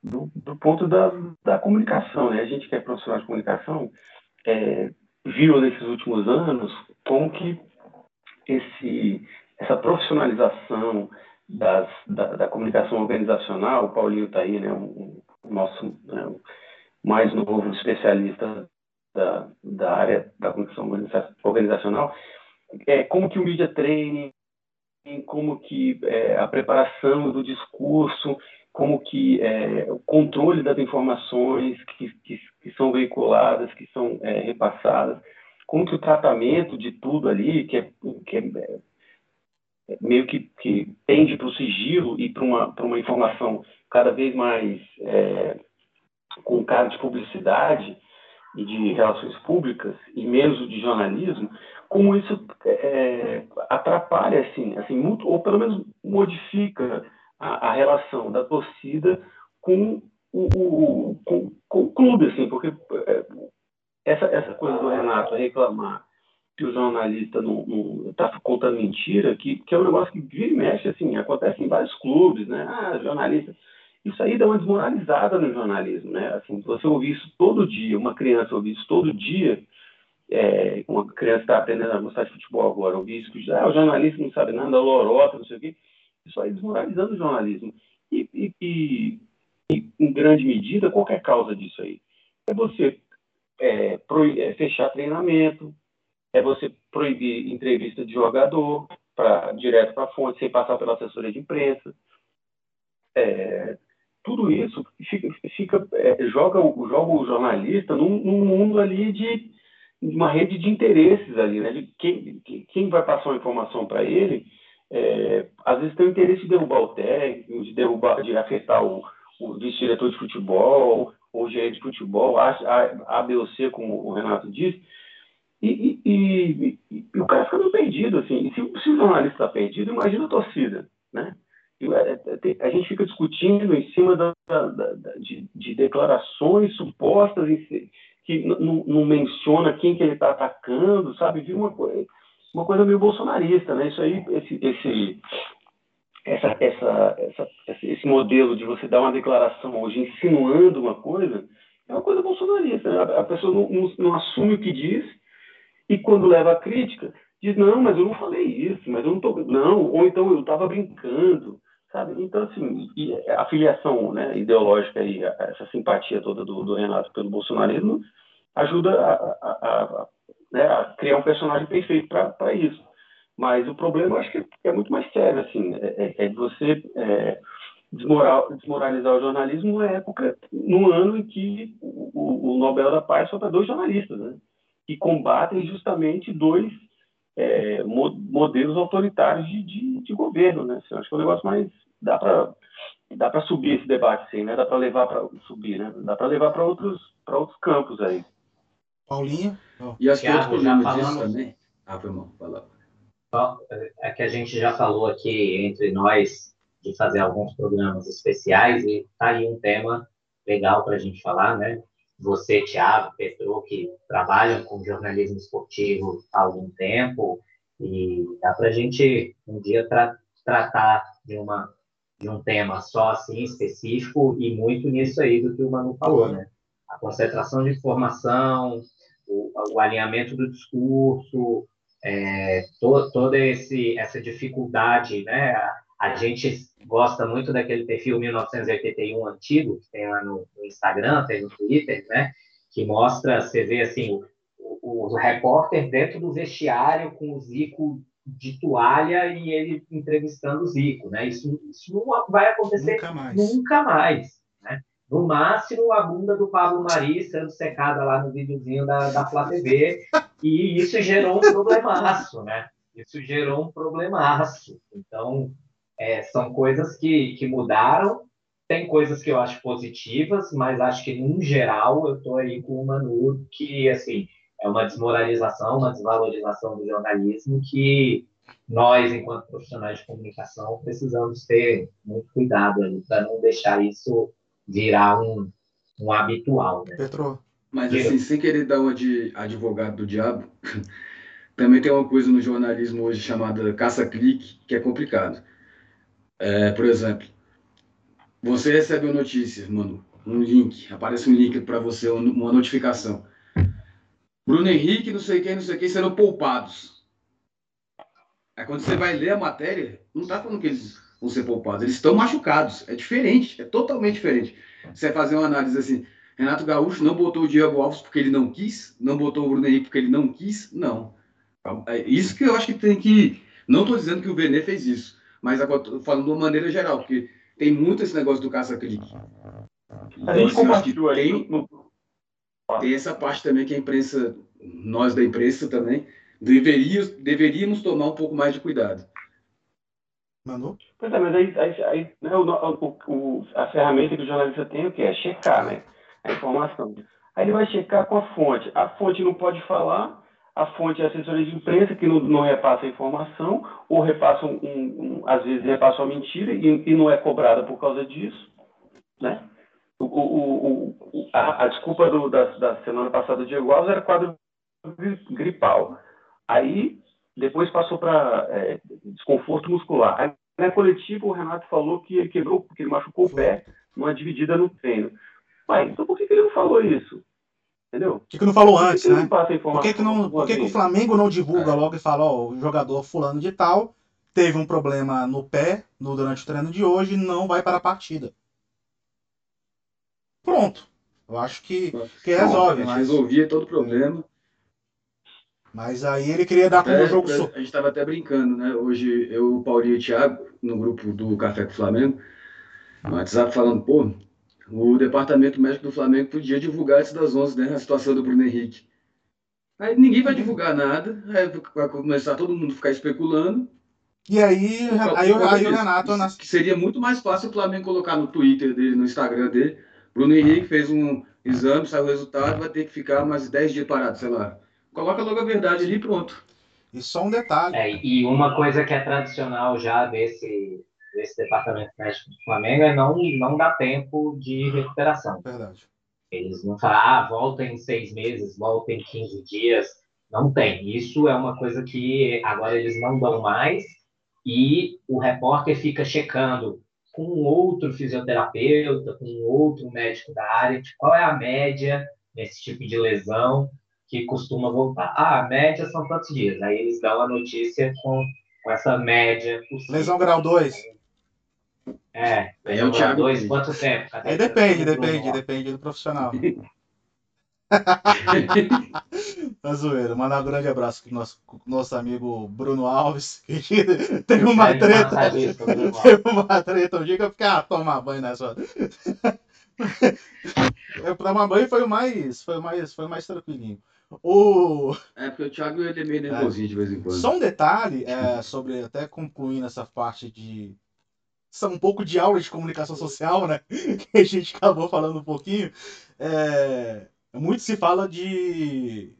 do, do, ponto da, da comunicação, né? A gente que é profissional de comunicação é, viu nesses últimos anos como que esse, essa profissionalização, das, da, da, comunicação organizacional, o Paulinho está aí, né, um, um nosso né, mais novo especialista da, da área da comunicação organizacional, é, como que o media training, como que é, a preparação do discurso, como que é, o controle das informações que, que, que são veiculadas, que são é, repassadas, como que o tratamento de tudo ali, que é, que é meio que, que tende para o sigilo e para uma, uma informação cada vez mais é, com cara de publicidade e de relações públicas e menos de jornalismo, como isso é, atrapalha, assim, assim muito, ou pelo menos modifica a, a relação da torcida com o, o, com, com o clube, assim, porque é, essa, essa coisa do Renato reclamar que o jornalista não está contando mentira, que, que é um negócio que vira e mexe, assim, acontece em vários clubes, né? Ah, jornalista. Isso aí dá uma desmoralizada no jornalismo, né? Assim, você ouvir isso todo dia, uma criança ouvir isso todo dia, é, uma criança está aprendendo a gostar de futebol agora, ouvir isso que ah, o jornalista não sabe nada, lorota, não sei o quê, isso aí desmoralizando o jornalismo. E, e, e, e em grande medida, qualquer causa disso aí? É você é, é fechar treinamento, é você proibir entrevista de jogador para direto para a fonte, sem passar pela assessoria de imprensa. É, tudo isso fica, fica é, joga, joga o jornalista num, num, mundo ali de uma rede de interesses ali, né? De quem, quem vai passar uma informação para ele, é, às vezes tem o interesse de derrubar o técnico, de derrubar, de afetar o, o vice-diretor de futebol, ou o gerente de futebol, A, A, A, B ou C, como o Renato disse, e, e, e, e, o cara fica meio perdido, assim. Se, se o jornalista está perdido, imagina a torcida, né? É, é, a gente fica discutindo em cima da, da, da, de, de, declarações supostas que não menciona quem que ele está atacando, sabe? Viu uma coisa, uma coisa meio bolsonarista, né? Isso aí, esse, esse, essa, essa, essa, esse modelo de você dar uma declaração hoje insinuando uma coisa é uma coisa bolsonarista. Né? A, a pessoa não, não, não assume o que diz e quando leva a crítica, diz, não, mas eu não falei isso, mas eu não tô. Não, ou então eu estava brincando, sabe? Então, assim, a filiação né, ideológica e essa simpatia toda do, do Renato pelo bolsonarismo ajuda a, a, a, né, a criar um personagem perfeito para isso. Mas o problema, eu acho que é muito mais sério, assim, é, é, é você é, desmoral, desmoralizar o jornalismo numa época, num ano em que o, o, Nobel da Paz foi para dois jornalistas, né? Que combatem justamente dois é, modelos autoritários de, de, de, governo, né? Eu acho que é um negócio mais dá para dá para subir esse debate, sim, né? Dá para levar para subir, né? Dá para levar para outros para outros campos aí. Paulinha. Oh. E acho que outro problema disso também. Ah, foi mal, falar. É que a gente já falou aqui entre nós de fazer alguns programas especiais e tá aí um tema legal para a gente falar, né? Você, Thiago, Petro, que trabalham com jornalismo esportivo há algum tempo e dá para a gente um dia tra tratar de uma de um tema só assim específico e muito nisso aí do que o Manu falou, né? A concentração de informação, o, o alinhamento do discurso, é, to, toda esse, essa dificuldade, né? A gente gosta muito daquele perfil 1981 antigo, que tem lá no, Instagram, tem no Twitter, né? Que mostra, você vê assim, o, o, o repórter dentro do vestiário com o Zico de toalha e ele entrevistando o Zico, né? Isso, isso não vai acontecer nunca mais. Nunca mais né? No máximo, a bunda do Pablo Mari sendo secada lá no videozinho da, da Flá TV, e isso gerou um problemaço, né? Isso gerou um problemaço. Então, é, são coisas que, que mudaram. Tem coisas que eu acho positivas, mas acho que, no geral, eu estou aí com o Manu, que, assim, é uma desmoralização, uma desvalorização do jornalismo que nós, enquanto profissionais de comunicação, precisamos ter muito cuidado para não deixar isso virar um, um habitual. Né? Petro. Mas, assim, sem querer dar uma de advogado do diabo, também tem uma coisa no jornalismo hoje chamada caça-clique, que é complicado. É, por exemplo, você recebe uma notícia, mano, um link, aparece um link para você, uma notificação. Bruno Henrique, não sei quem, não sei quem, serão poupados. Aí quando você vai ler a matéria, não tá falando que eles vão ser poupados, eles estão machucados. É diferente, é totalmente diferente. Você fazer uma análise assim, Renato Gaúcho não botou o Diego Alves porque ele não quis, não botou o Bruno Henrique porque ele não quis, não. É isso que eu acho que tem que. Não estou dizendo que o Vene fez isso, mas agora falando de uma maneira geral, porque tem muito esse negócio do caça-clique. A gente compartilhou aí. Tem, tem essa parte também que a imprensa, nós da imprensa também, deveríamos, deveríamos tomar um pouco mais de cuidado. Manu? Pois é, mas aí, aí, aí né, o, o, o, a ferramenta que o jornalista tem o que? É checar né, a informação. Aí ele vai checar com a fonte. A fonte não pode falar, a fonte é a assessoria de imprensa, que não, não repassa a informação, ou repassa, um, um, às vezes, repassa uma mentira e, e, não é cobrada por causa disso. Né? O, o, a, a, desculpa do, da, da, semana passada Diego Alves era quadro gripal. Aí, depois passou para é, desconforto muscular. Aí, na coletiva, o Renato falou que ele quebrou, porque ele machucou o pé numa dividida no treino. Pai, então por que, que ele não falou isso? Entendeu? Por que, que não falou antes, né? Por que, que, não, por que, que o Flamengo não divulga é. logo e fala, ó, o jogador fulano de tal teve um problema no pé no, durante o treino de hoje não vai para a partida. Pronto. Eu acho que, que resolve. Bom, mas... Resolvia todo o problema. Mas aí ele queria dar como jogo A gente estava até brincando, né? Hoje eu, o Paulinho e o Thiago, no grupo do Café com o Flamengo, no WhatsApp, falando, pô, o departamento médico do Flamengo podia divulgar antes das 11, né? A situação do Bruno Henrique. Aí ninguém vai divulgar nada, aí vai começar todo mundo a ficar especulando. E aí, aí, aí, aí o Renato. Que seria muito mais fácil o Flamengo colocar no Twitter dele, no Instagram dele. Bruno Henrique fez um exame, saiu o resultado, vai ter que ficar mais 10 dias parado, sei lá. Coloca logo a verdade ali e pronto. E só um detalhe. É, e uma coisa que é tradicional já desse, desse departamento médico do Flamengo é não, não dá tempo de recuperação. Verdade. Eles não falam, ah, volta em seis meses, volta em 15 dias. Não tem. Isso é uma coisa que agora eles não dão mais e o repórter fica checando com outro fisioterapeuta, com outro médico da área, qual é a média nesse tipo de lesão que costuma voltar. Ah, a média são quantos dias? Aí eles dão a notícia com, com essa média possível. Lesão grau 2. É, lesão grau 2, quanto tempo? Cadê Aí depende, depende, depende do profissional. tá zoeira. Mandar um grande abraço pro nosso, nosso amigo Bruno Alves, que teve uma é treta. Teve uma treta um dia que eu fiquei, ah, tomar banho nessa. tomar banho foi o mais, foi o mais, foi o mais tranquilinho. O... É porque o Thiago ele é meio nervosinho é. de vez em quando. Só um detalhe é, sobre, até concluindo essa parte de. São um pouco de aula de comunicação social, né? Que a gente acabou falando um pouquinho. É, muito se fala de.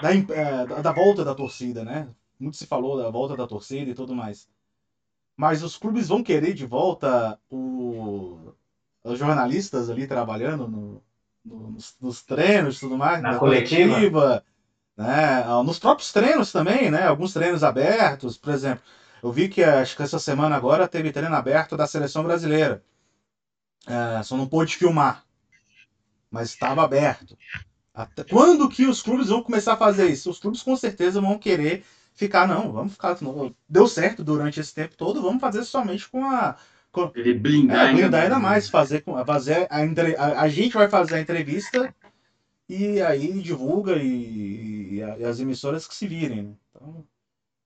Da, é, da volta da torcida, né? Muito se falou da volta da torcida e tudo mais. Mas os clubes vão querer de volta o, os jornalistas ali trabalhando no, no, nos, nos, treinos e tudo mais, na, na coletiva, coletiva né? Ah, nos próprios treinos também, né? Alguns treinos abertos, por exemplo. Eu vi que acho que essa semana agora teve treino aberto da seleção brasileira. É, só não pôde filmar, mas estava aberto. Até quando que os clubes vão começar a fazer isso? Os clubes com certeza vão querer ficar, não, vamos ficar. Deu certo durante esse tempo todo, vamos fazer somente com a. Com, Ele blindar, é, blindar ainda mais, fazer, fazer a, a, a, gente vai fazer a entrevista e aí divulga e, e, e as emissoras que se virem. Né? Então,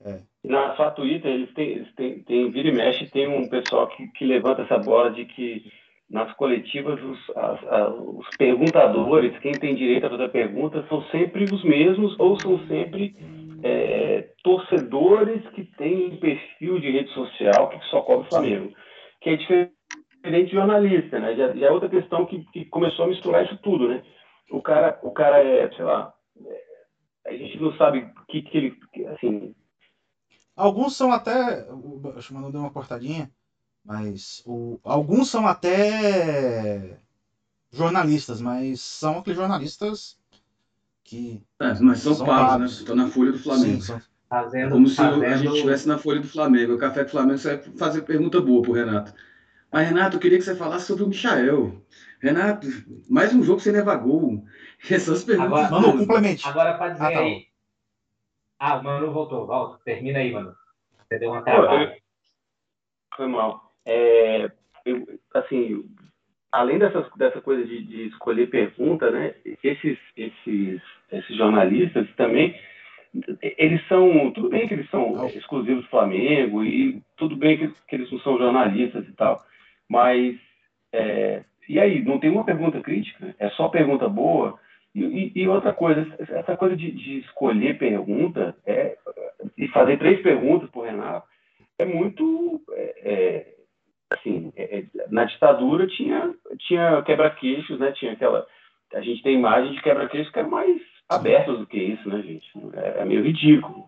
é. Na sua Twitter, eles têm, eles têm, têm, vira e mexe, tem um pessoal que, que levanta essa bola de que nas coletivas os, as, as, os perguntadores, quem tem direito a fazer perguntas, são sempre os mesmos ou são sempre é, torcedores que têm perfil de rede social que só cobre o Flamengo, que é diferente de jornalista, né? Já, já, é outra questão que, que começou a misturar isso tudo, né? O cara, o cara é, sei lá, é, a gente não sabe que, que ele, assim... Alguns são até, acho que não deu uma cortadinha, mas o, alguns são até jornalistas, mas são aqueles jornalistas que. É, mas são, são pagos, né? Estão na Folha do Flamengo. Sim, são... Fazendo, Como se fazendo... a gente estivesse na Folha do Flamengo. O Café do Flamengo você vai fazer pergunta boa pro Renato. Mas, Renato, eu queria que você falasse sobre o Michael. Renato, mais um jogo sem levar gol. Essas perguntas. Agora, mano, complemente. Agora, para dizer ah, tá aí. Ah, o Manu voltou. Volta. Termina aí, mano. Você deu uma travada. Foi mal. É, eu, assim, além dessas, dessa coisa de, de escolher pergunta, né, esses, esses, esses jornalistas também, eles são, tudo bem que eles são exclusivos do Flamengo e tudo bem que, que eles não são jornalistas e tal, mas é, e aí, não tem uma pergunta crítica, é só pergunta boa. E, e outra coisa, essa coisa de, de, escolher pergunta é, e fazer três perguntas por Renato é muito é, é assim, é, é, na ditadura tinha, tinha quebra-queixos, né? Tinha aquela. A gente tem imagem de quebra-queixos que é mais abertos do que isso, né, gente? É, é meio ridículo.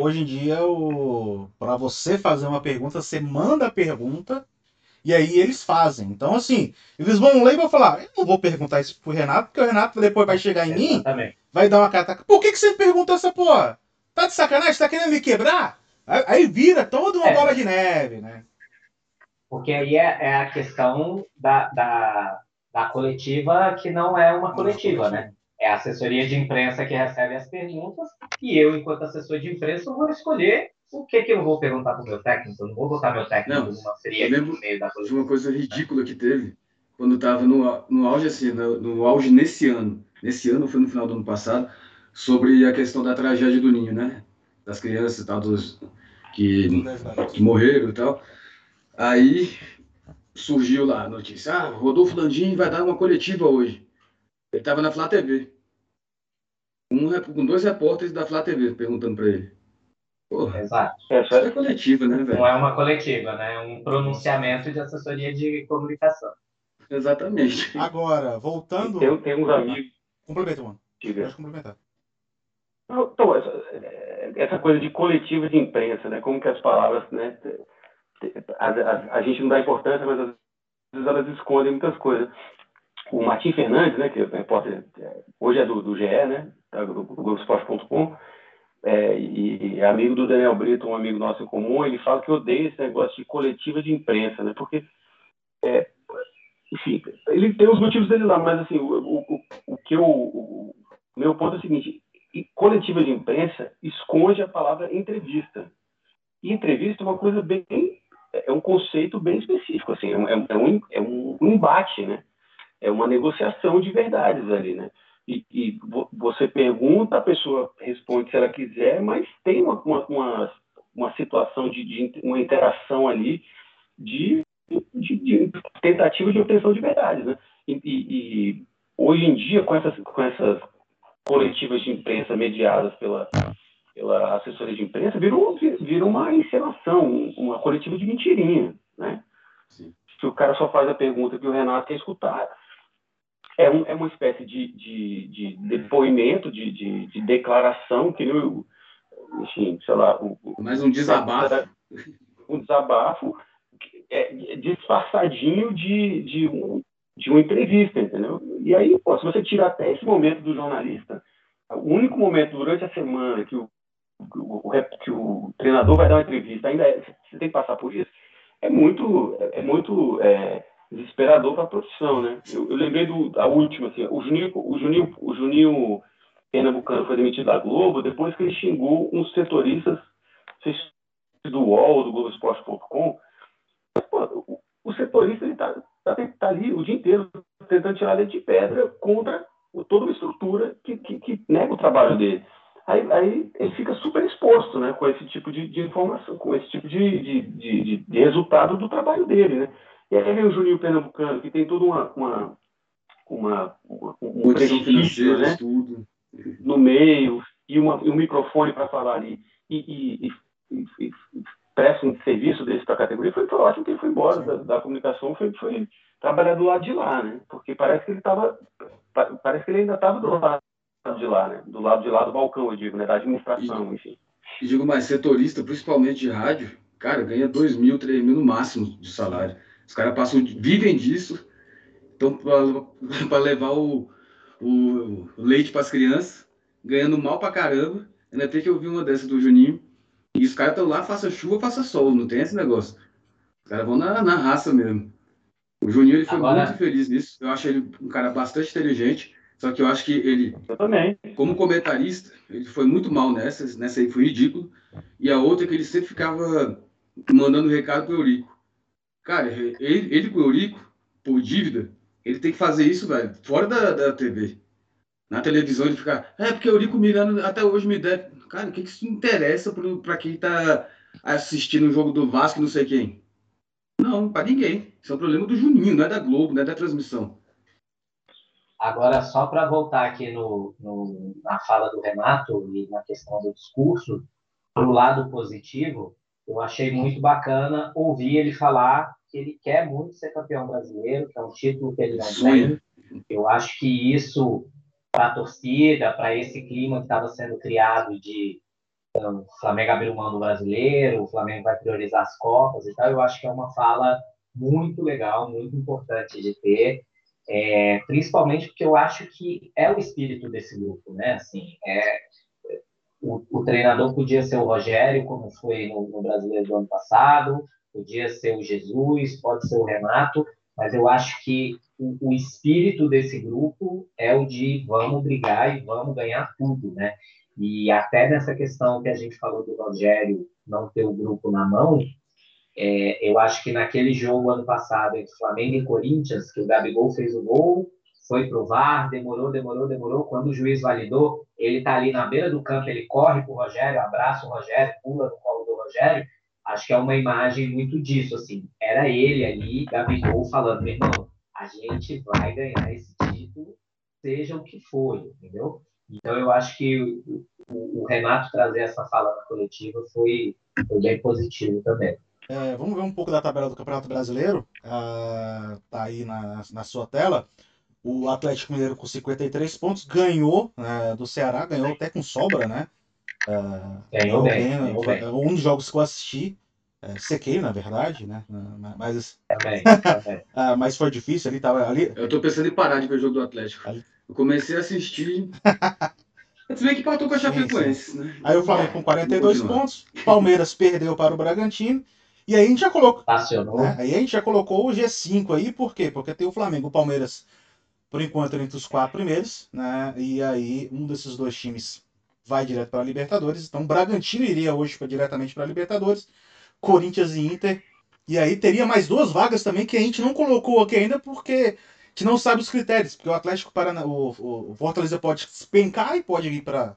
Hoje em dia, o... para você fazer uma pergunta, você manda a pergunta e aí eles fazem. Então, assim, eles vão ler e vão falar: eu não vou perguntar isso pro Renato, porque o Renato depois vai chegar em mim, vai dar uma carta. Por que, que você perguntou essa porra? Tá de sacanagem? Tá querendo me quebrar? Aí, vira toda uma é. bola de neve, né? Porque aí é, é a questão da, da, da, coletiva que não é uma coletiva, né? É a assessoria de imprensa que recebe as perguntas e eu, enquanto assessor de imprensa, vou escolher o que, que eu vou perguntar para o meu técnico. Eu não vou botar meu técnico não, numa seria no meio da coletiva. uma coisa ridícula que teve quando estava no, no auge, assim, no, no auge nesse ano. Nesse ano, foi no final do ano passado, sobre a questão da tragédia do Ninho, né? Das crianças e tal, dos, que, que morreram e tal. Aí surgiu lá a notícia: ah, Rodolfo Landim vai dar uma coletiva hoje. Ele estava na Flá TV. Um, com dois repórteres da Flá TV perguntando para ele. Porra, Exato. Isso é coletiva, né, velho? Não é uma coletiva, né? É um pronunciamento de assessoria de comunicação. Exatamente. Agora, voltando. Eu tenho uns amigos. Complementa, mano. Diga. Pode complementar. Então, essa, essa coisa de coletiva de imprensa, né? Como que as palavras, né? a, a, a, gente não dá importância, mas às vezes elas escondem muitas coisas. O Martim Fernandes, né, que é repórter, é, hoje é do, do GE, né, do, do Globoesporte.com, é, e é amigo do Daniel Brito, um amigo nosso em comum, ele fala que odeia esse negócio de coletiva de imprensa, né, porque, é, enfim, ele tem os motivos dele lá, mas assim, o, o, o que eu, o meu ponto é o seguinte, coletiva de imprensa esconde a palavra entrevista. E entrevista é uma coisa bem é um conceito bem específico, assim, é um, é um, é um embate, né? É uma negociação de verdades ali, né? E, e você pergunta, a pessoa responde se ela quiser, mas tem uma, uma, uma situação de, de, uma interação ali de, de, de, tentativa de obtenção de verdades, né? E, e, e hoje em dia, com essas, com essas coletivas de imprensa mediadas pela, pela assessoria de imprensa, virou, virou uma encenação, uma coletiva de mentirinha, né? Sim. Que o cara só faz a pergunta que o Renato quer escutar. É, um, é uma espécie de, de, de depoimento, de, de, de, declaração, que eu, enfim, sei lá... O, Mais um desabafo. Um desabafo é, disfarçadinho de, de, um, de uma entrevista, entendeu? E aí, pô, se você tirar até esse momento do jornalista, o único momento durante a semana que o, o, que o treinador vai dar uma entrevista, ainda é, você tem que passar por isso, é muito, é muito é, desesperador para a profissão, né? Eu, eu, lembrei do, da última, assim, o Juninho, o Juninho, o Juninho Pernambucano foi demitido da Globo depois que ele xingou uns setoristas do UOL, do Globoesporte.com, o, o setorista está tá, tá ali o dia inteiro tentando tirar leite de pedra contra toda uma estrutura que, que, que nega o trabalho dele. Aí, aí, ele fica super exposto né, com esse tipo de, de informação, com esse tipo de, de, de, resultado do trabalho dele. Né? E aí vem o Juninho Pernambucano, que tem toda uma, uma, uma, uma um prestígio né, tudo. no meio, e, uma, e um microfone para falar ali. E, e, e, e, presta um serviço desse para a categoria, foi, foi ótimo que ele foi embora da, da, comunicação, foi, foi trabalhar do lado de lá, né? Porque parece que ele estava, parece que ele ainda estava do lado de lá, né? Do lado de lá do balcão, eu digo, né? Da administração, e, enfim. E digo mais, setorista, principalmente de rádio, cara, ganha 2 mil, 3 mil no máximo de salário. Os caras passam, vivem disso, então para levar o, o leite para as crianças, ganhando mal para caramba. Ainda tem que ouvir uma dessa do Juninho e os caras estão lá, faça chuva, faça sol, não tem esse negócio. Os caras vão na, na raça mesmo. O Juninho ele foi Agora... muito feliz nisso. Eu acho ele um cara bastante inteligente. Só que eu acho que ele, como comentarista, ele foi muito mal nessa. Nessa aí foi ridículo. E a outra é que ele sempre ficava mandando recado pro Eurico. Cara, ele, ele com o Eurico, por dívida, ele tem que fazer isso, velho, fora da, da TV. Na televisão ele fica, é porque o Eurico Miranda até hoje me deve. Cara, o que, que isso interessa para quem está assistindo o jogo do Vasco e não sei quem? Não, para ninguém. Isso é um problema do Juninho, não é da Globo, não é da transmissão. Agora, só para voltar aqui no, no, na fala do Renato e na questão do discurso, para o lado positivo, eu achei muito bacana ouvir ele falar que ele quer muito ser campeão brasileiro, que é um título que ele não tem. Eu acho que isso para a torcida, para esse clima que estava sendo criado de então, o Flamengo abrir mão do brasileiro, o Flamengo vai priorizar as Copas e tal, eu acho que é uma fala muito legal, muito importante de ter, é, principalmente porque eu acho que é o espírito desse grupo, né? Assim, é, o, o treinador podia ser o Rogério, como foi no, no Brasileiro do ano passado, podia ser o Jesus, pode ser o Renato, mas eu acho que o, o, espírito desse grupo é o de vamos brigar e vamos ganhar tudo, né? E até nessa questão que a gente falou do Rogério não ter o grupo na mão, é, eu acho que naquele jogo ano passado entre Flamengo e Corinthians, que o Gabigol fez o gol, foi pro VAR, demorou, demorou, demorou. Quando o juiz validou, ele tá ali na beira do campo, ele corre pro Rogério, abraça o Rogério, pula no colo do Rogério. Acho que é uma imagem muito disso, assim. Era ele ali, Gabigol, falando, meu irmão, a gente vai ganhar esse título, seja o que for, entendeu? Então, eu acho que o, o, Renato trazer essa fala na coletiva foi, foi bem positivo também. É, vamos ver um pouco da tabela do Campeonato Brasileiro. Uh, tá aí na, na sua tela. O Atlético Mineiro com 53 pontos ganhou uh, do Ceará, ganhou até com sobra, né? Uh, ganhou bem. Ganhou bem. Um dos jogos que eu assisti, é, sequei, na verdade, né? Mas, também, também. ah, mas foi difícil ali, tava ali. Eu tô pensando em parar de ver o jogo do Atlético. Ali... Eu comecei a assistir. Se bem que partou com a Chapecoense, né? Aí o Flamengo com 42 pontos, Palmeiras perdeu para o Bragantino. E aí a gente já colocou. Né? Aí a gente já colocou o G5 aí, por quê? Porque tem o Flamengo, o Palmeiras, por enquanto, entre os quatro primeiros, né? E aí um desses dois times vai direto para a Libertadores. Então Bragantino iria hoje diretamente para a Libertadores. Corinthians e Inter. E aí teria mais duas vagas também que a gente não colocou aqui ainda porque a gente não sabe os critérios. Porque o Atlético Paraná, o, o, o Fortaleza pode despencar e pode ir para.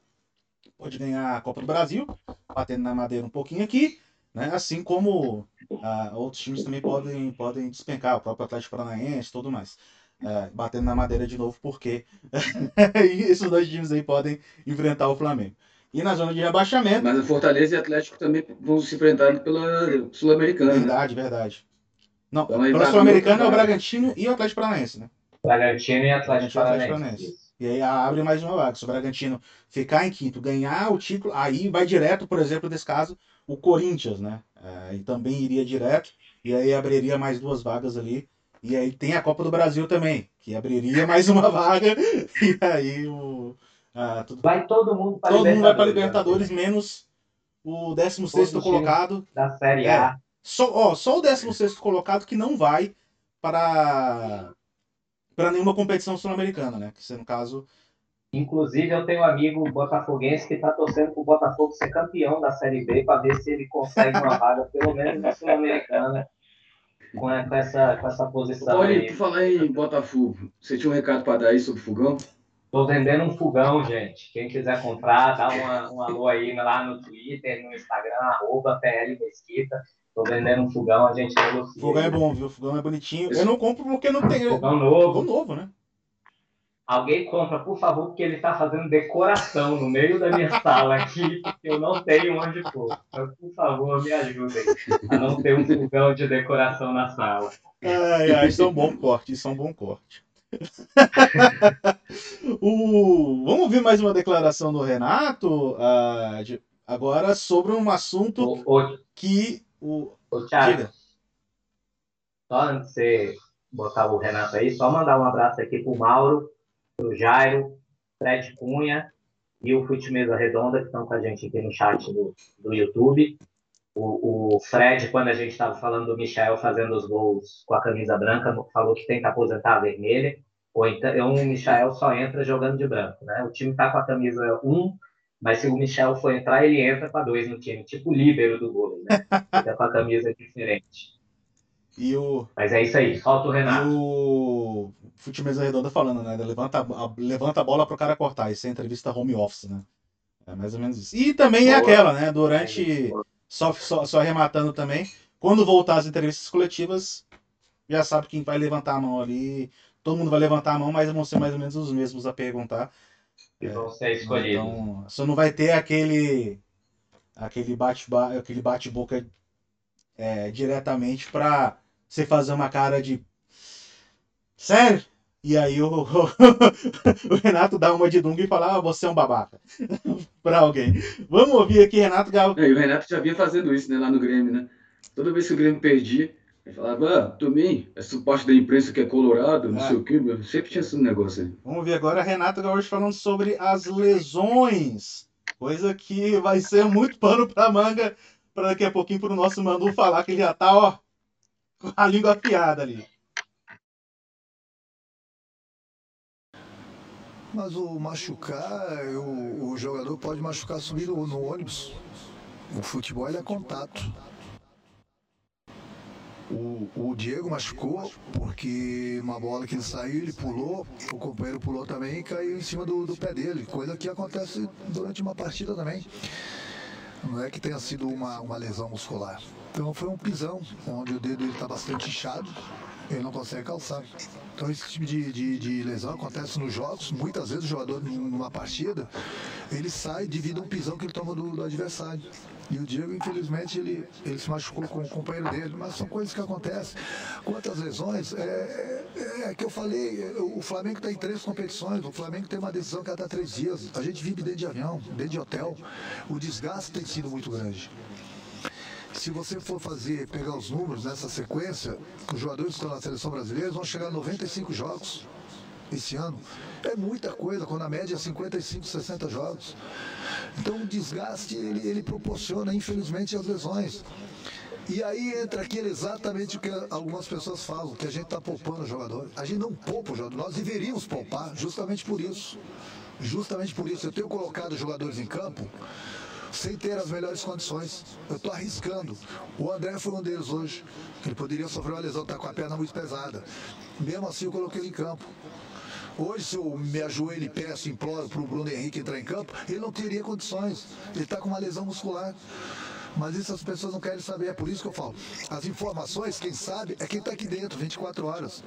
Pode ganhar a Copa do Brasil, batendo na madeira um pouquinho aqui. Né? Assim como ah, outros times também podem, podem despencar, o próprio Atlético Paranaense e tudo mais. É, batendo na madeira de novo, porque esses dois times aí podem enfrentar o Flamengo. E na zona de rebaixamento. Mas o Fortaleza e o Atlético também vão se enfrentar pela Sul-Americana. né? Verdade, verdade. Não, Então pela Sul-Americana é o Bragantino e o Atlético Paranaense, né? Bragantino e Atlético Bragantino e Atlético Paranaense. Paranaense. E aí abre mais uma vaga. Se o Bragantino ficar em quinto, ganhar o título, aí vai direto, por exemplo, nesse caso, o Corinthians, né? É, e também iria direto, e aí abriria mais duas vagas ali. E aí tem a Copa do Brasil também, que abriria mais uma vaga. E aí o. ah, tudo- Vai todo mundo para todo mundo vai para Libertadores. Libertadores, menos o 16 Todos os colocado. Da Série É. A. Só, ó, só o 16 colocado que não vai para para nenhuma competição sul-americana, né? Que no caso Inclusive, eu tenho um amigo botafoguense que está torcendo para o Botafogo ser campeão da Série B para ver se ele consegue uma vaga, pelo menos na Sul-Americana, com, com essa, com essa posição aí. por falar em Botafogo, você tinha um recado para dar aí sobre o fogão? Tô vendendo um fogão, gente. Quem quiser comprar, dá uma, um alô aí lá no Twitter, no Instagram, arroba PL Mesquita. Tô vendendo um fogão, a gente negocia. o fogão é bom, viu? O fogão é bonitinho. Eu não compro porque não tem. Fogão Fogão novo. novo, né? Alguém compra, por favor, porque ele tá fazendo decoração no meio da minha sala aqui, porque eu não tenho onde pôr. Então, por favor, me ajudem a não ter um fogão de decoração na sala. Ai, ai, isso é um bom corte, isso é um bom corte. o... Vamos ouvir mais uma declaração do Renato ah, de- agora sobre um assunto Ô, ô, que o. ô Thiago, só antes de você botar o Renato aí, só mandar um abraço aqui pro Mauro, pro Jairo, Fred Cunha e o Fute Mesa Redonda, que estão com a gente aqui no chat do, do YouTube. O, o Fred, quando a gente estava falando do Michel fazendo os gols com a camisa branca, falou que tenta aposentar a vermelha, ou então o Michel só entra jogando de branco, né? O time tá com a camisa 1, mas se o Michel for entrar, ele entra com a 2 no time, tipo o líbero do gol, né? Fica com a camisa diferente. E o. Mas é isso aí, solta o E Renato. o Fute Mesa Redonda falando, né? Levanta, a, levanta a bola pro cara cortar. Isso é entrevista home office, né? É mais ou menos isso. E também é Boa. aquela, né? Durante. Só, só, só arrematando também. Quando voltar as entrevistas coletivas, já sabe quem vai levantar a mão ali. Todo mundo vai levantar a mão, mas vão ser mais ou menos os mesmos a perguntar. que vão ser escolhidos. Então, só não vai ter aquele aquele bate aquele bate-boca é, diretamente pra você fazer uma cara de sério? E aí o, o Renato dá uma de dunga e fala, ah, você é um babaca. pra alguém. Vamos ouvir aqui, Renato Gal. É, e o Renato já vinha fazendo isso, né, lá no Grêmio, né? Toda vez que o Grêmio perdia, ele falava, ah, também, essa parte da imprensa que é colorado, não É. sei o quê, meu. sempre tinha esse negócio aí. Vamos ver agora Renato Gaúcho falando sobre as lesões. Coisa que vai ser muito pano pra manga para daqui a pouquinho pro nosso Manu falar que ele já tá, ó, a língua afiada ali. Mas o machucar, o, o jogador pode machucar subindo no ônibus. O futebol é contato. O, o Diego machucou porque uma bola que ele saiu, ele pulou, o companheiro pulou também e caiu em cima do, do pé dele, coisa que acontece durante uma partida também. Não é que tenha sido uma, uma lesão muscular. Então foi um pisão, onde o dedo está bastante inchado, ele não consegue calçar. Então esse tipo de, de, de lesão acontece nos jogos. Muitas vezes o jogador numa partida, ele sai devido a um pisão que ele toma do, do adversário. E o Diego, infelizmente, ele, ele se machucou com o companheiro dele, mas são coisas que acontecem. Quanto às lesões, é, é, é que eu falei, o Flamengo está em três competições, o Flamengo tem uma decisão cada três dias. A gente vive dentro de avião, dentro de hotel. O desgaste tem sido muito grande. Se você for fazer, pegar os números nessa sequência, os jogadores que estão na seleção brasileira vão chegar a 95 jogos esse ano. É muita coisa, quando a média é 55, 60 jogos. Então o desgaste ele, ele proporciona, infelizmente, as lesões. E aí entra aquilo exatamente o que algumas pessoas falam, que a gente está poupando o jogador. A gente não poupa o jogador, nós deveríamos poupar justamente por isso. Justamente por isso. Eu tenho colocado jogadores em campo sem ter as melhores condições. Eu estou arriscando. O André foi um deles hoje. Ele poderia sofrer uma lesão, está com a perna muito pesada. Mesmo assim, eu coloquei ele em campo. Hoje, se eu me ajoelho e peço, imploro para o Bruno Henrique entrar em campo, ele não teria condições. Ele está com uma lesão muscular. Mas isso as pessoas não querem saber. É por isso que eu falo. As informações, quem sabe, é quem está aqui dentro, 24 horas.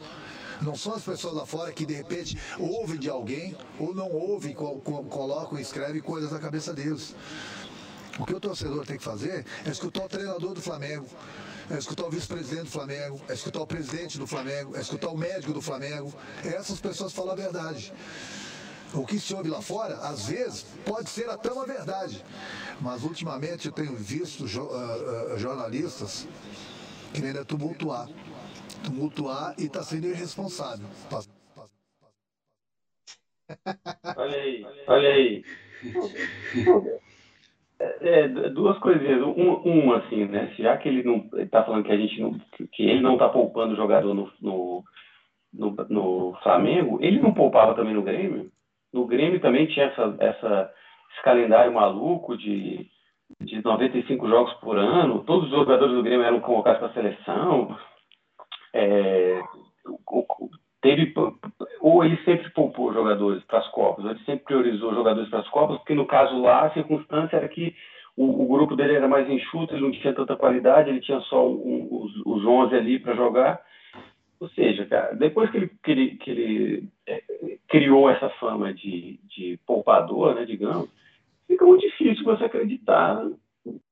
Não são as pessoas lá fora que de repente ouvem de alguém ou não ouvem, colocam e escrevem coisas na cabeça deles. O que o torcedor tem que fazer é escutar o treinador do Flamengo, é escutar o vice-presidente do Flamengo, é escutar o presidente do Flamengo, é escutar o médico do Flamengo. Essas pessoas falam a verdade. O que se ouve lá fora, às vezes, pode ser até uma verdade. Mas ultimamente eu tenho visto jo uh, uh, jornalistas querendo tumultuar. Tumultuar e está sendo irresponsável. Olha aí, olha aí. É, é, duas coisinhas. Um, uma, assim, né? Já que ele não está falando que a gente não, que ele não está poupando o jogador no, no, no, no, Flamengo, ele não poupava também no Grêmio. No Grêmio também tinha essa, essa, esse calendário maluco de, de 95 jogos por ano. Todos os jogadores do Grêmio eram convocados para a seleção. É, teve ou ele sempre poupou jogadores para as Copas, ou ele sempre priorizou jogadores para as Copas, porque no caso lá a circunstância era que o, o, grupo dele era mais enxuto, ele não tinha tanta qualidade, ele tinha só um, os, os 11 ali para jogar. Ou seja, cara, depois que ele, que ele, que ele é, criou essa fama de, de poupador, né, digamos, fica muito difícil você acreditar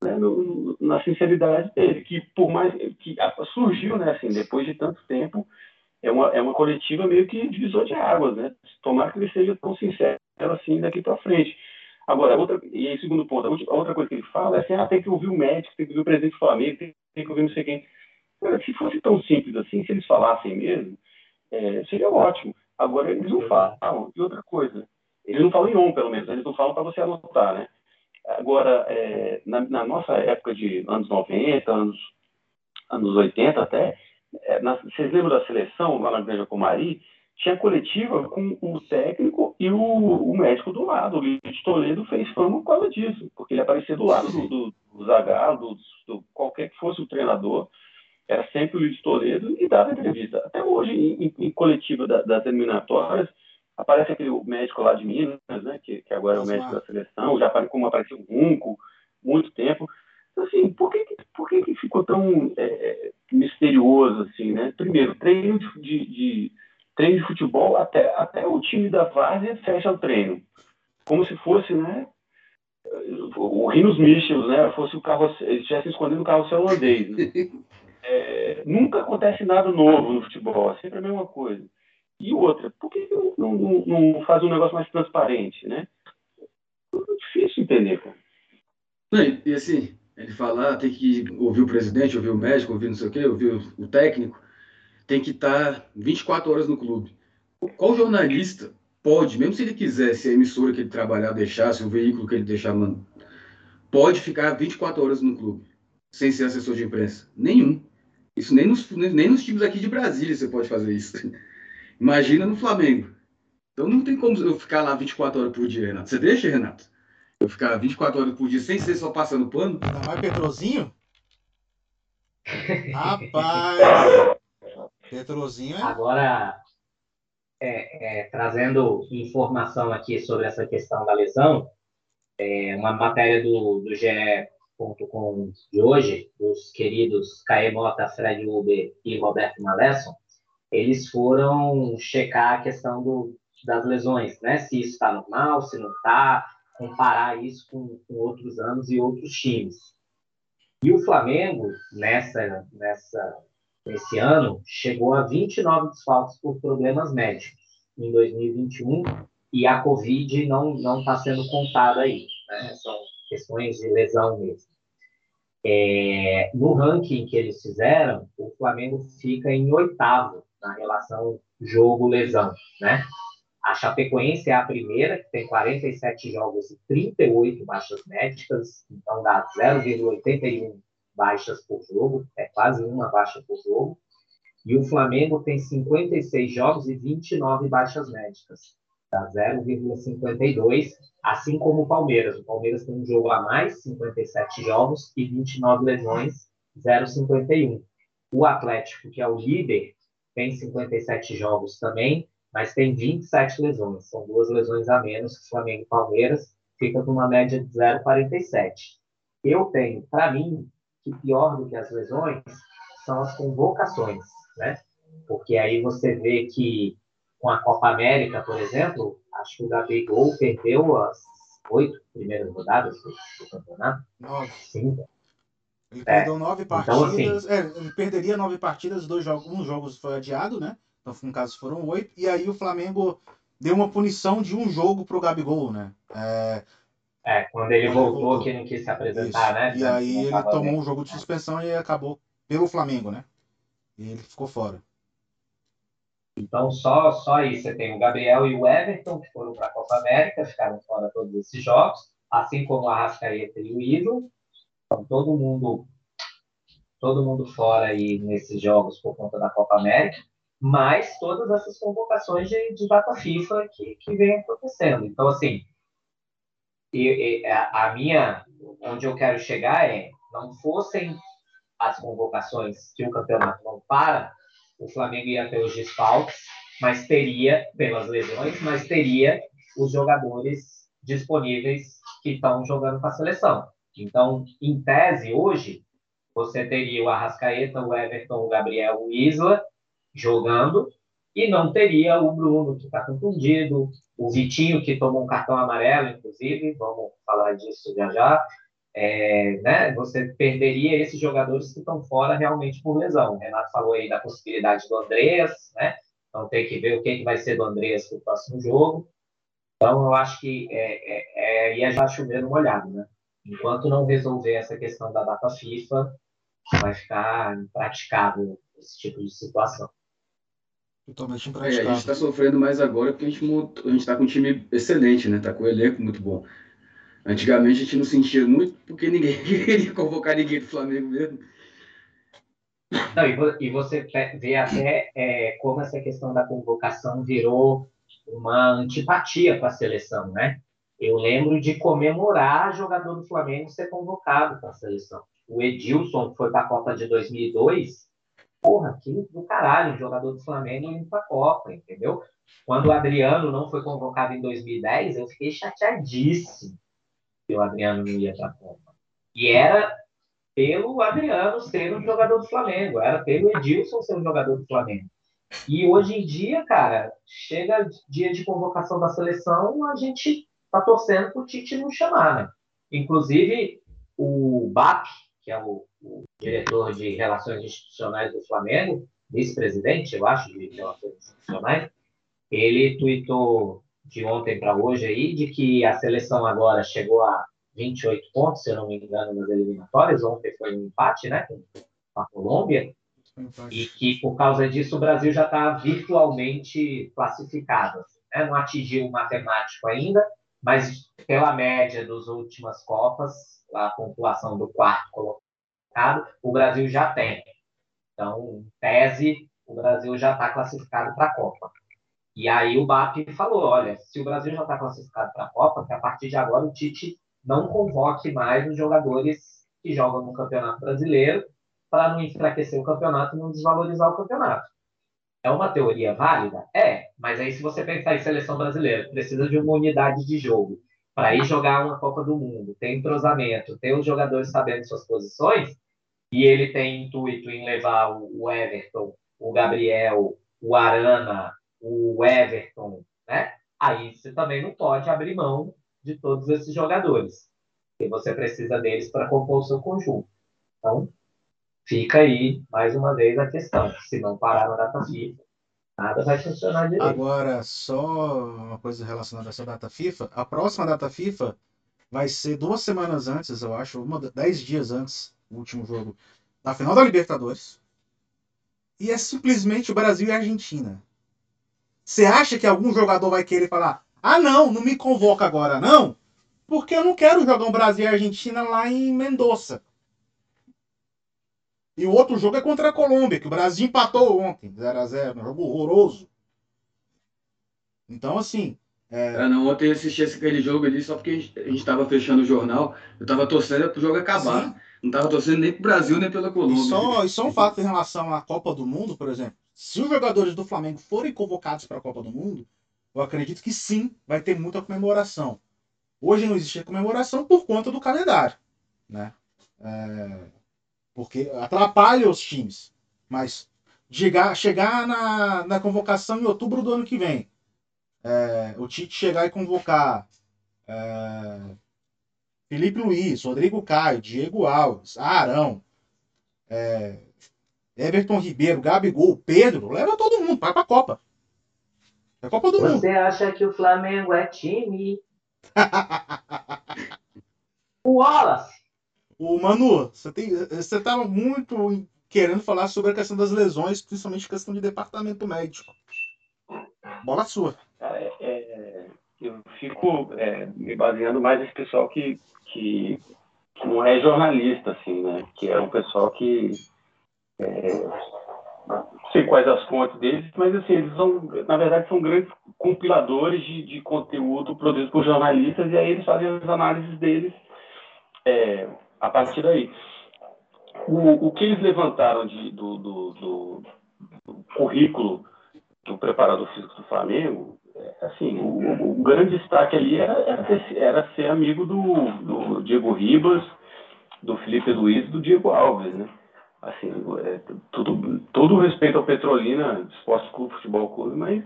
né, no, na sinceridade dele, que por mais que surgiu, né, assim, depois de tanto tempo, é uma, é uma coletiva meio que divisor de águas, né? Tomara que ele seja tão sincero assim daqui para frente. Agora, outra, e aí, segundo ponto, a outra coisa que ele fala é assim, ah, tem que ouvir o médico, tem que ouvir o presidente do Flamengo, tem, tem que ouvir não sei quem. se fosse tão simples assim, se eles falassem mesmo, é, seria ótimo. Agora, eles não falam. E outra coisa, eles não falam em on, pelo menos, eles não falam para você anotar, né? Agora, é, na, na, nossa época de anos 90, anos, anos 80 até, é, na, vocês lembram da seleção lá na Granja Comari? Tinha coletiva com o técnico e o, o médico do lado. O Luiz Toledo fez fama por causa disso, porque ele aparecia do lado do, do, do Zagallo, do, do, qualquer que fosse o treinador, era sempre o Luiz Toledo e dava entrevista. Até hoje, em, em coletiva da, das eliminatórias, aparece aquele médico lá de Minas, né, que, que agora é o médico da seleção, já como apareceu o Runco, muito tempo. Então, assim, por que, por que, que ficou tão é, misterioso, assim, né? Primeiro, treino de, de, de, treino de futebol, até, até o time da várzea fecha o treino. Como se fosse, né? O Rinos Michels, né? Fosse o carro, eles estivessem escondendo o carro holandês. Né? É, nunca acontece nada novo no futebol, é sempre a mesma coisa. E outra, por que não, não, não faz um negócio mais transparente, né? É difícil entender, cara. Não, e assim, ele fala, ah, tem que ouvir o presidente, ouvir o médico, ouvir não sei o quê, ouvir o, técnico, tem que estar 24 horas no clube. Qual jornalista pode, mesmo se ele quisesse a emissora que ele trabalhar deixasse, o veículo que ele deixar, mano, pode ficar 24 horas no clube, sem ser assessor de imprensa? Nenhum. Isso nem nos, nem nos times aqui de Brasília você pode fazer isso. Imagina no Flamengo. Então não tem como eu ficar lá 24 horas por dia, Renato. Você deixa, Renato? Eu ficar 24 horas por dia sem ser só passando pano. Ainda mais Petrozinho? Rapaz! Petrozinho é. Agora, é, é, trazendo informação aqui sobre essa questão da lesão, é, uma matéria do, do GE.com de hoje, dos queridos Caê Mota, Fred Uber e Roberto Malesson, eles foram checar a questão do, das lesões, né? Se isso está normal, se não está, comparar isso com, com outros anos e outros times. E o Flamengo, nessa, nessa, nesse ano, chegou a 29 desfalques por problemas médicos em 2021 e a Covid não está sendo contada aí. Né? São questões de lesão mesmo. É, no ranking que eles fizeram, o Flamengo fica em oitavo na relação jogo-lesão, né? A Chapecoense é a primeira, que tem 47 jogos e 38 baixas médicas, então dá 0,81 baixas por jogo, é quase uma baixa por jogo. E o Flamengo tem 56 jogos e 29 baixas médicas, dá 0,52, assim como o Palmeiras. O Palmeiras tem um jogo a mais, 57 jogos e 29 lesões, 0,51. O Atlético, que é o líder, tem 57 jogos também, mas tem 27 lesões. São duas lesões a menos que Flamengo e Palmeiras, fica com uma média de 0,47. Eu tenho, para mim, que pior do que as lesões são as convocações, né? porque aí você vê que com a Copa América, por exemplo, acho que o Gabigol perdeu as oito primeiras rodadas do, do campeonato. Nove. Sim. Ele É. perdeu nove Então, partidas. é, ele perderia nove partidas, dois jogos, um jogo foi adiado, né? Então, no caso, foram oito. E aí o Flamengo deu uma punição de um jogo pro Gabigol, né? É, É, quando ele Quando ele voltou, voltou. que não quis se isso. apresentar, né? E aí Não ele tomou bem. um jogo de suspensão e acabou pelo Flamengo, né? E ele ficou fora. Então, só, só aí você tem o Gabriel e o Everton, que foram para a Copa América, ficaram fora todos esses jogos, assim como o Arrascaeta e o Ivo. Então, todo mundo, todo mundo fora aí nesses jogos por conta da Copa América, mas todas essas convocações de, de data FIFA que, que vem acontecendo. Então, assim, e- e a, a minha, onde eu quero chegar é, não fossem as convocações que o campeonato não para, o Flamengo ia ter os desfalques, mas teria, pelas lesões, mas teria os jogadores disponíveis que estão jogando com a seleção. Então, em tese, hoje, você teria o Arrascaeta, o Everton, o Gabriel, o Isla jogando, e não teria o Bruno, que está contundido, o Vitinho, que tomou um cartão amarelo, inclusive, vamos falar disso já já. É, né, você perderia esses jogadores que estão fora realmente por lesão. O Renato falou aí da possibilidade do Andreas, né? Então tem que ver o que, que vai ser do Andreas no próximo jogo. Então eu acho que é, é, é, ia já chover no molhado, né? Enquanto não resolver essa questão da data FIFA, vai ficar impraticável esse tipo de situação. Totalmente É, a gente tá sofrendo mais agora porque a gente, montou- a gente tá com um time excelente, né? Tá com um elenco muito bom. Antigamente a gente não sentia muito porque ninguém queria convocar ninguém do Flamengo mesmo. Não, e, vo- e você vê até é, como essa questão da convocação virou uma antipatia para a seleção, né? Eu lembro de comemorar jogador do Flamengo ser convocado para a seleção. O Edilson, que foi para a Copa de 2002, porra, que do caralho, jogador do Flamengo indo para a Copa, entendeu? Quando o Adriano não foi convocado em 2010, eu fiquei chateadíssimo que o Adriano não ia para a Copa. E era pelo Adriano ser um jogador do Flamengo, era pelo Edilson ser um jogador do Flamengo. E hoje em dia, cara, chega dia de convocação da seleção, a gente tá torcendo pro Tite não chamar, né? Inclusive, o BAP, que é o, o diretor de Relações Institucionais do Flamengo, vice-presidente, eu acho, de Relações Institucionais, ele tweetou de ontem para hoje aí de que a seleção agora chegou a 28 pontos, se eu não me engano, nas eliminatórias. Ontem foi um empate, né, com a Colômbia, e que por causa disso o Brasil já está virtualmente classificado. né? Não atingiu o matemático ainda, mas pela média das últimas Copas, a pontuação do quarto colocado, o Brasil já tem. Então, em tese, o Brasil já está classificado para a Copa. E aí o BAP falou, olha, se o Brasil já está classificado para a Copa, que a partir de agora o Tite não convoque mais os jogadores que jogam no Campeonato Brasileiro para não enfraquecer o campeonato e não desvalorizar o campeonato. É uma teoria válida? É, mas aí se você pensar em seleção brasileira, precisa de uma unidade de jogo para ir jogar uma Copa do Mundo, tem entrosamento, tem os jogadores sabendo suas posições, e ele tem intuito em levar o Everton, o Gabriel, o Arana, o Everton, né? Aí você também não pode abrir mão de todos esses jogadores. E você precisa deles para compor o seu conjunto. Então, fica aí, mais uma vez, a questão. Se não parar na data FIFA, nada vai funcionar direito. Agora, só uma coisa relacionada a essa data FIFA. A próxima data FIFA vai ser duas semanas antes, eu acho, uma, dez dias antes do último jogo da final da Libertadores. E é simplesmente o Brasil e a Argentina. Você acha que algum jogador vai querer falar: ah, não, não me convoca agora, não? Porque eu não quero jogar um Brasil e Argentina lá em Mendoza. E o outro jogo é contra a Colômbia, que o Brasil empatou ontem, 0x0, um jogo horroroso. Então, assim. É... Ah, não, ontem eu assisti aquele jogo ali só porque a gente, a gente tava fechando o jornal. Eu tava torcendo pro jogo acabar. Sim. Não tava torcendo nem pro Brasil, nem pela E Colômbia. só, e só um fato em relação à Copa do Mundo, por exemplo. Se os jogadores do Flamengo forem convocados para a Copa do Mundo, eu acredito que sim, vai ter muita comemoração. Hoje não existe comemoração por conta do calendário, né? É, porque atrapalha os times. Mas chegar, chegar na, na convocação em outubro do ano que vem. É, o Tite chegar e convocar é, Felipe Luiz, Rodrigo Caio, Diego Alves, Arão, é, Everton Ribeiro, Gabigol, Pedro, leva todo mundo, vai pra Copa. É a Copa do Mundo. Você acha que o Flamengo é time? o Wallace. O Manu, você, tem, você tava muito querendo falar sobre a questão das lesões, principalmente questão de departamento médico. Bola sua. É, é, eu fico é, me baseando mais nesse pessoal que, que, que, não é jornalista, assim, né? Que é um pessoal que. É, não sei quais as fontes deles, mas assim, eles são, na verdade, são grandes compiladores de, de conteúdo produzido por jornalistas, e aí eles fazem as análises deles é, a partir daí. O, o que eles levantaram de, do, do, do, do currículo do preparador físico do Flamengo, é, assim, o, o, grande destaque ali era, era, ser, era ser amigo do, Diego Ribas, do Felipe Luiz e do Diego Alves, né? Assim, é, tudo, todo respeito ao Petrolina, Esporte Clube, Futebol Clube, mas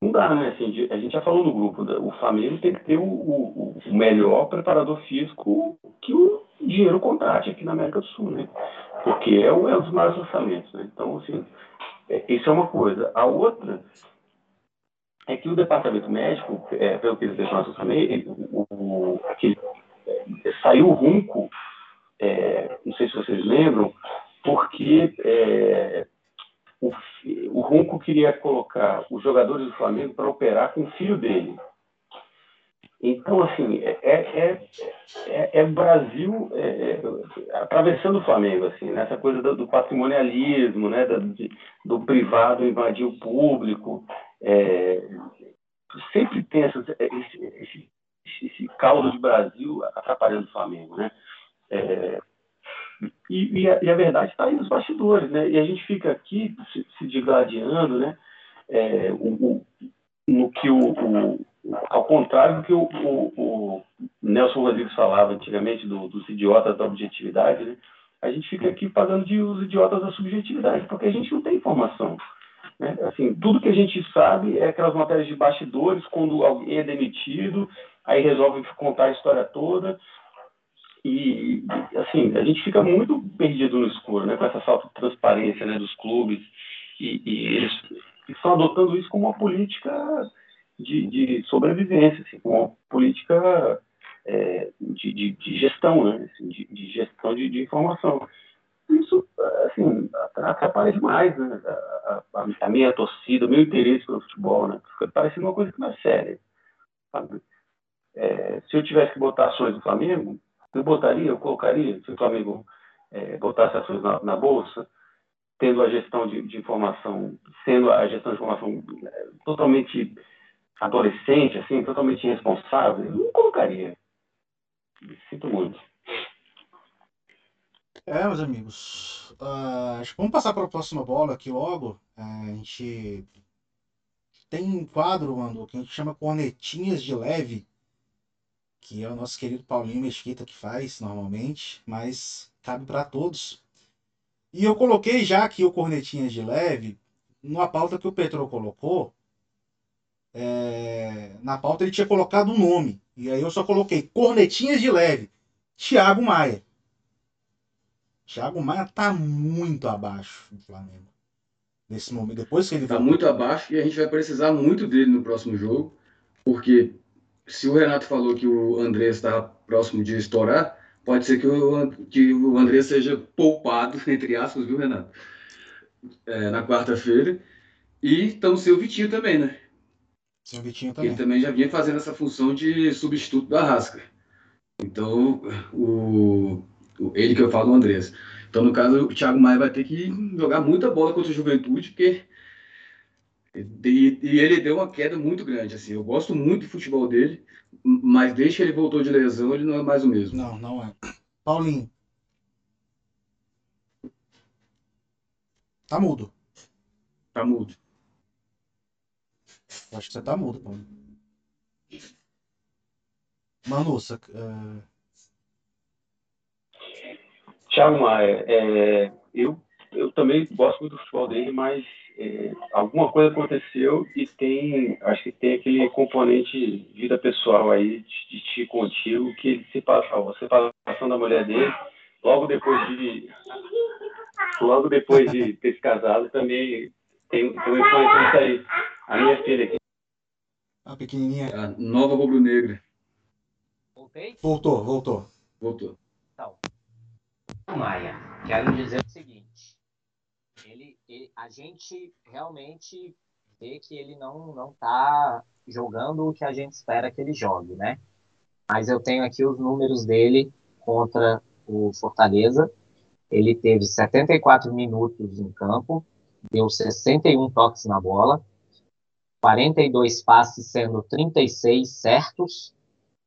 não dá, né? Assim, a gente já falou no grupo, né? o Flamengo tem que ter o, o, o melhor preparador físico que o dinheiro contrate aqui na América do Sul, né? Porque é, um, é um dos maiores orçamentos, né? Então, assim, é, isso é uma coisa. A outra é que o departamento médico, é, pelo que eles deixaram também, o, o, aquele, é, saiu o é, não sei se vocês lembram, porque é, o, o queria colocar os jogadores do Flamengo para operar com o filho dele. Então, assim, é, é, é, é Brasil atravessando o Flamengo, assim, nessa coisa do, do patrimonialismo, né, do, do, privado invadir o público. sempre tem essa, esse, esse, esse, caldo de Brasil atrapalhando o Flamengo, né? E, e, a, e, a, verdade está aí nos bastidores, né? E a gente fica aqui se, se digladiando, né? É, o, o, no que o, o, ao contrário do que o, o, Nelson Rodrigues falava antigamente do, dos idiotas da objetividade, né? A gente fica aqui pagando de os idiotas da subjetividade, porque a gente não tem informação. Né? Assim, tudo que a gente sabe é aquelas matérias de bastidores, quando alguém é demitido, aí resolve contar a história toda, e, assim, a gente fica muito perdido no escuro, né, com essa falta de transparência né, dos clubes. E, e eles estão adotando isso como uma política de, de sobrevivência, assim, como uma política é, de, de, de, gestão, né, assim, de, de, gestão de, informação. Isso, assim, atrapalha demais, né, a, a, a, minha torcida, o meu interesse pelo futebol, né, fica parecendo uma coisa que não é séria, sabe? É, se eu tivesse que botar ações do Flamengo, eu botaria, eu colocaria, se o Flamengo é, botasse ações na, na, Bolsa, tendo a gestão de, de, informação, sendo a gestão de informação é, totalmente adolescente, assim, totalmente irresponsável, eu não colocaria. Sinto muito. É, meus amigos. Uh, acho que vamos passar para a próxima bola aqui logo. Uh, a gente tem um quadro, mano, que a gente chama Cornetinhas de Leve que é o nosso querido Paulinho Mesquita que faz normalmente, mas cabe para todos. E eu coloquei já aqui o Cornetinhas de Leve, numa pauta que o Petro colocou. É... Na pauta ele tinha colocado um nome, e aí eu só coloquei Cornetinhas de Leve, Thiago Maia. Thiago Maia tá muito abaixo do Flamengo. Nesse momento, depois que ele tá muito abaixo e a gente vai precisar muito dele no próximo jogo, porque se o Renato falou que o André está próximo de estourar, pode ser que o, que o André seja poupado, entre aspas, viu, Renato? É, na quarta-feira. E estamos sem o Vitinho também, né? Sem o Vitinho também. Ele também já vinha fazendo essa função de substituto da Rasca. Então, o, o, ele que eu falo, o Andrés. Então, no caso, o Thiago Maia vai ter que jogar muita bola contra o Juventude, porque e, e, ele deu uma queda muito grande, assim. Eu gosto muito do futebol dele, mas desde que ele voltou de lesão, ele não é mais o mesmo. Não, não é. Paulinho. Tá mudo. Tá mudo. Acho que você tá mudo, Paulinho. Manu, você, Thiago Maia, é, eu eu também gosto muito do futebol dele, mas é, alguma coisa aconteceu e tem, acho que tem aquele componente vida pessoal aí de, de ti contigo que ele se passa, você passando a mulher dele, logo depois de logo depois de ter se casado também tem, tem uma influência aí. A minha filha aqui. A pequenininha. A nova rubro-negra. Voltei? Voltou, voltou. Voltou. Então, Maia, quero dizer o seguinte. Ele, ele, a gente realmente vê que ele não não está jogando o que a gente espera que ele jogue, né? Mas eu tenho aqui os números dele contra o Fortaleza. Ele teve 74 minutos em campo, deu 61 toques na bola, 42 passes, sendo 36 certos,